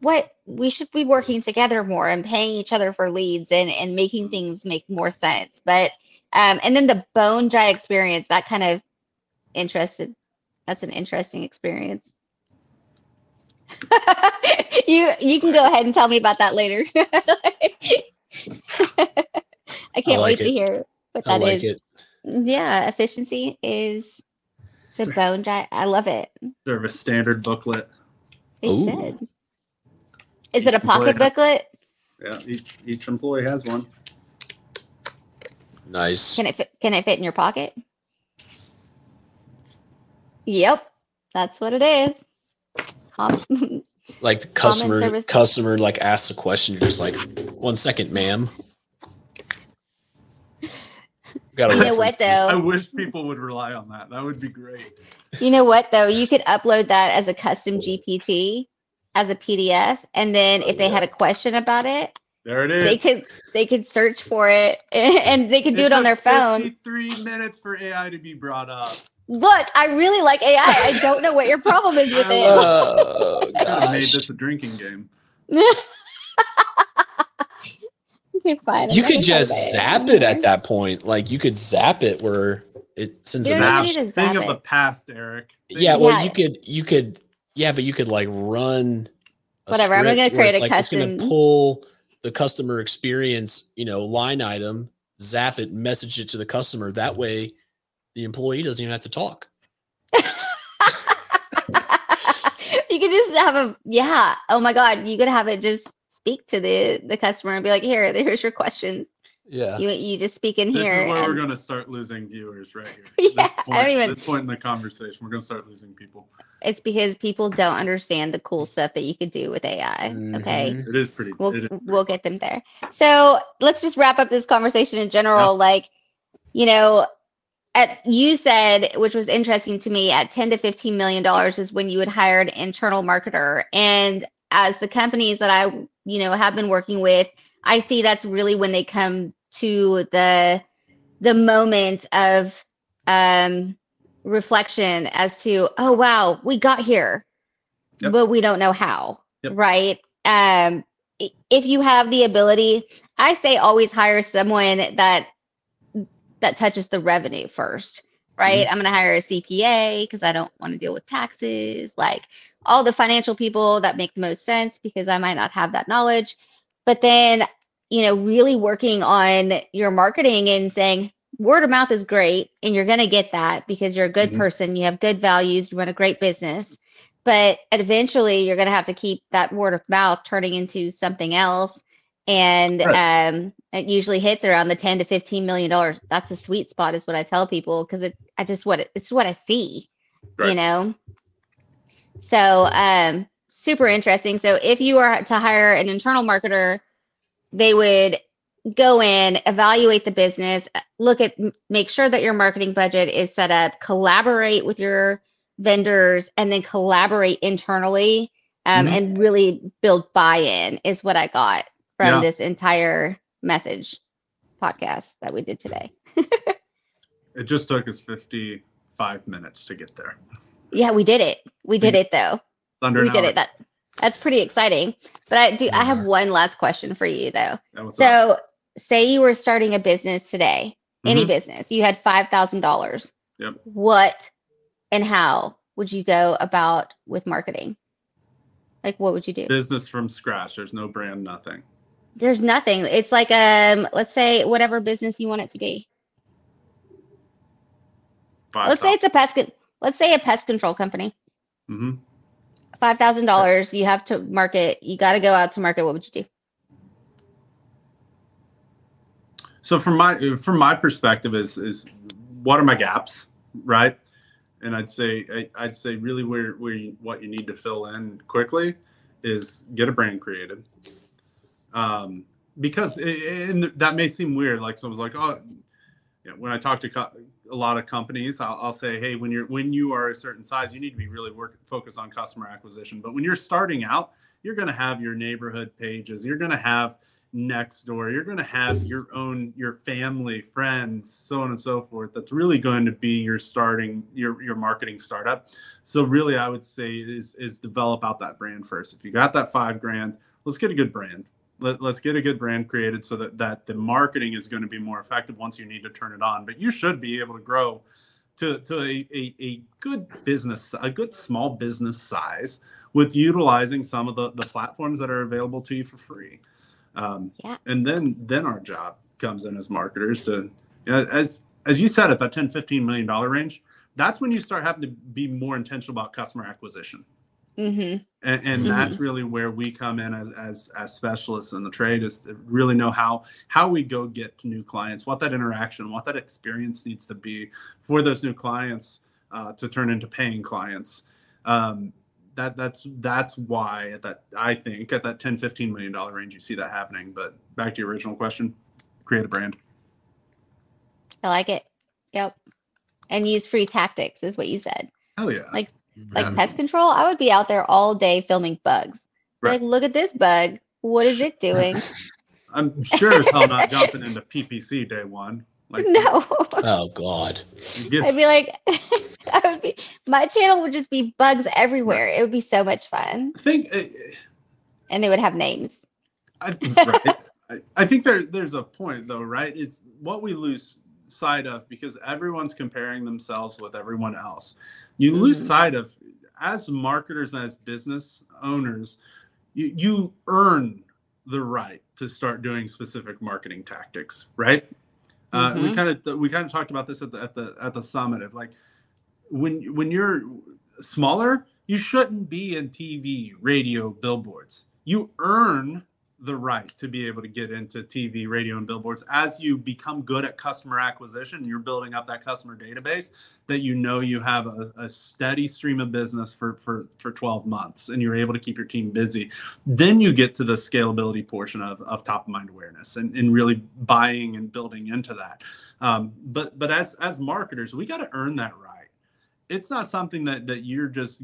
what we should be working together more and paying each other for leads and and making things make more sense. But um, and then the bone dry experience that kind of interested. That's an interesting experience. you you can go ahead and tell me about that later. I can't like wait to hear what I that is. like it. Yeah, efficiency is the Ser- bone dry. I love it. service standard booklet They Ooh. should. Is it a Each employee pocket has- booklet? yeah each, each employee has one Nice. Can it fit, can it fit in your pocket? Yep, that's what it is. Com- like the customer customer like asks a question you're just like one second ma'am got you know what though? I wish people would rely on that. That would be great. You know what though? You could upload that as a custom GPT as a PDF, and then if they had a question about it, There it is. they could they could search for it and they could do it on their phone. Three minutes for AI to be brought up. Look, I really like AI. I don't know what your problem is with it. oh Could have made this a drinking game. okay, fine. I'm you could just talk about Zapier at that point like you could zap it where it sends You a don't Zap- message. to thing zap of the past, Eric. Thing Yeah, well, Yeah. you could you could yeah, but you could like run a Whatever, I'm gonna create it's a like, It's gonna pull the customer experience, you know, line item, zap it, message it to the customer. That way, the employee doesn't even have to talk. you could just have a yeah. Oh my god, you could have it just speak to the the customer and be like, here, here's your questions. Yeah, You you just speak in here. This here. is where we're going to start losing viewers right here. Yeah, this I point, don't even- This point in the conversation, we're going to start losing people. it's because people don't understand the cool stuff that you could do with AI. Okay. Mhm. It is pretty. We'll it is pretty we'll get them there. So let's just wrap up this conversation in general. Like, you know, at you said, which was interesting to me, at 10 to 15 million dollars is when you would hire an internal marketer. And as the companies that I, you know, have been working with, I see that's really when they come to the the moment of um reflection as to, oh wow, we got here, Yep. but we don't know how. Yep. Right. Um if you have the ability, I say always hire someone that that touches the revenue first, right? I'm going to hire a CPA because I don't want to deal with taxes, like all the financial people that make the most sense because I might not have that knowledge. But then, you know, really working on your marketing and saying word of mouth is great and you're going to get that because you're a good Mhm. person, you have good values, you run a great business. But eventually you're going to have to keep that word of mouth turning into something else and Right. um it usually hits around the 10 to 15 million dollars. That's the sweet spot is what i tell people because it i just what it, it's what i see you know? So um super interesting. So if you are to hire an internal marketer they would go in evaluate the business look at make sure that your marketing budget is set up collaborate with your vendors and then collaborate internally um, Mhm. and really build buy-in is what i got from Yeah. this entire message podcast that we did today It just took us 55 minutes to get there. yeah we did it we did it though Thunder we did it that that's pretty exciting but i do i have one last question for you though Yeah, what's up? so say you were starting a business today any Mhm. business you had $5000 Yep. what and how would you go about with marketing like what would you do Business from scratch. There's no brand, nothing. There's nothing. It's like um let's say whatever business you want it to be. Five let's say it's a pest con- let's say a pest control company. Hmm five thousand dollars you have to market you got to go out to market what would you do? So from my from my perspective is is what are my gaps, right? And I'd say I, I'd say really where where you, what you need to fill in quickly is get a brand created. Um, because it, and that may seem weird, like someone's like, oh, when I talk to co- a lot of companies, I'll, I'll say, hey, when you're when you are a certain size, you need to be really work focused on customer acquisition. But when you're starting out, you're going to have your neighborhood pages. You're going to have Nextdoor. You're going to have your own your family, friends, so on and so forth. That's really going to be your starting your your marketing startup. So really, I would say is is develop out that brand first. If you got that five grand, let's get a good brand. Let, let's get a good brand created so that that the marketing is going to be more effective once you need to turn it on. But you should be able to grow to to a, a, a good business, a good small business size with utilizing some of the, the platforms that are available to you for free. Um, Yeah. And then then our job comes in as marketers to, you know, as as you said at that 10, 15 million dollar range, that's when you start having to be more intentional about customer acquisition. Mm-hmm And, and that's really where we come in as, as as specialists in the trade is to really know how how we go get new clients, what that interaction, what that experience needs to be for those new clients uh, to turn into paying clients. Um, that that's that's why at that I think at that 10 15 million dollar range you see that happening. But back to your original question, create a brand. i like it yep and use free tactics is what you said oh yeah. Like, like Yeah. pest control i would be out there all day filming bugs Right. like look at this bug what is it doing I'm sure as hell not jumping into PPC day one. Like no Oh God. you give i'd be like i would be my channel would just be bugs everywhere it would be so much fun I think uh, and they would have names I, right. I, I think there there's a point though, right? It's what we lose sight of because everyone's comparing themselves with everyone else. You mm-hmm. lose sight of as marketers and as business owners, you, you earn the right to start doing specific marketing tactics, right? Mm-hmm. Uh, we kind of we kind of talked about this at the at the at the summit of like when when you're smaller, you shouldn't be in TV, radio, billboards. You earn the right to be able to get into TV, radio, and billboards as you become good at customer acquisition. You're building up that customer database that you know you have a, a, steady stream of business for, for, for 12 months and you're able to keep your team busy. Then you get to the scalability portion of, of top of mind awareness and, and really buying and building into that. Um, but but as as marketers, we got to earn that right. It's not something that that you're just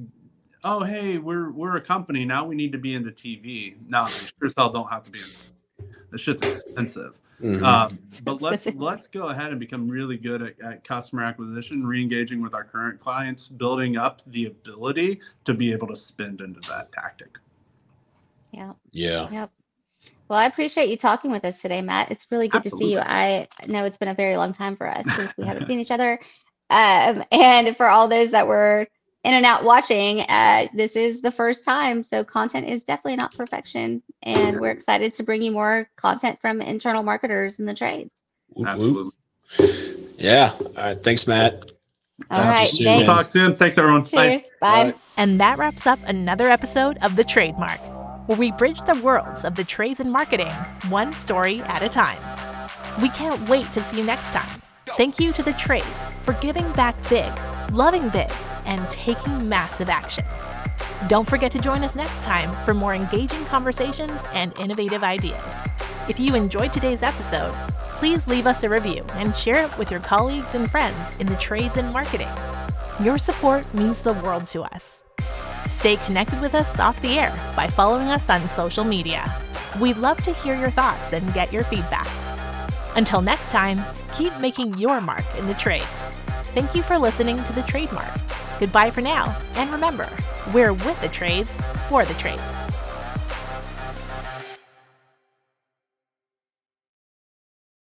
oh hey we're we're a company now we need to be into tv no sure as hell don't have to be in the shit's expensive mm-hmm. um, but let's let's go ahead and become really good at, at customer acquisition re-engaging with our current clients building up the ability to be able to spend into that tactic yeah yeah yep well, I appreciate you talking with us today, Matt. It's really good Absolutely. to see you. I know it's been a very long time for us since we haven't seen each other. Um, and for all those that were in and out watching, uh, this is the first time. So content is definitely not perfection. And we're excited to bring you more content from internal marketers in the trades. Absolutely. Yeah. All right. Thanks, Matt. All Talk right. Soon, we'll talk soon. Thanks, everyone. Cheers. Bye. Bye. And that wraps up another episode of The TradeMarke, where we bridge the worlds of the trades and marketing, one story at a time. We can't wait to see you next time. Thank you to the trades for giving back big, loving big, and taking massive action. Don't forget to join us next time for more engaging conversations and innovative ideas. If you enjoyed today's episode, please leave us a review and share it with your colleagues and friends in the trades and marketing. Your support means the world to us. Stay connected with us off the air by following us on social media. We'd love to hear your thoughts and get your feedback. Until next time, keep making your mark in the trades. Thank you for listening to The TradeMarke. Goodbye for now, and remember, we're with the trades for the trades.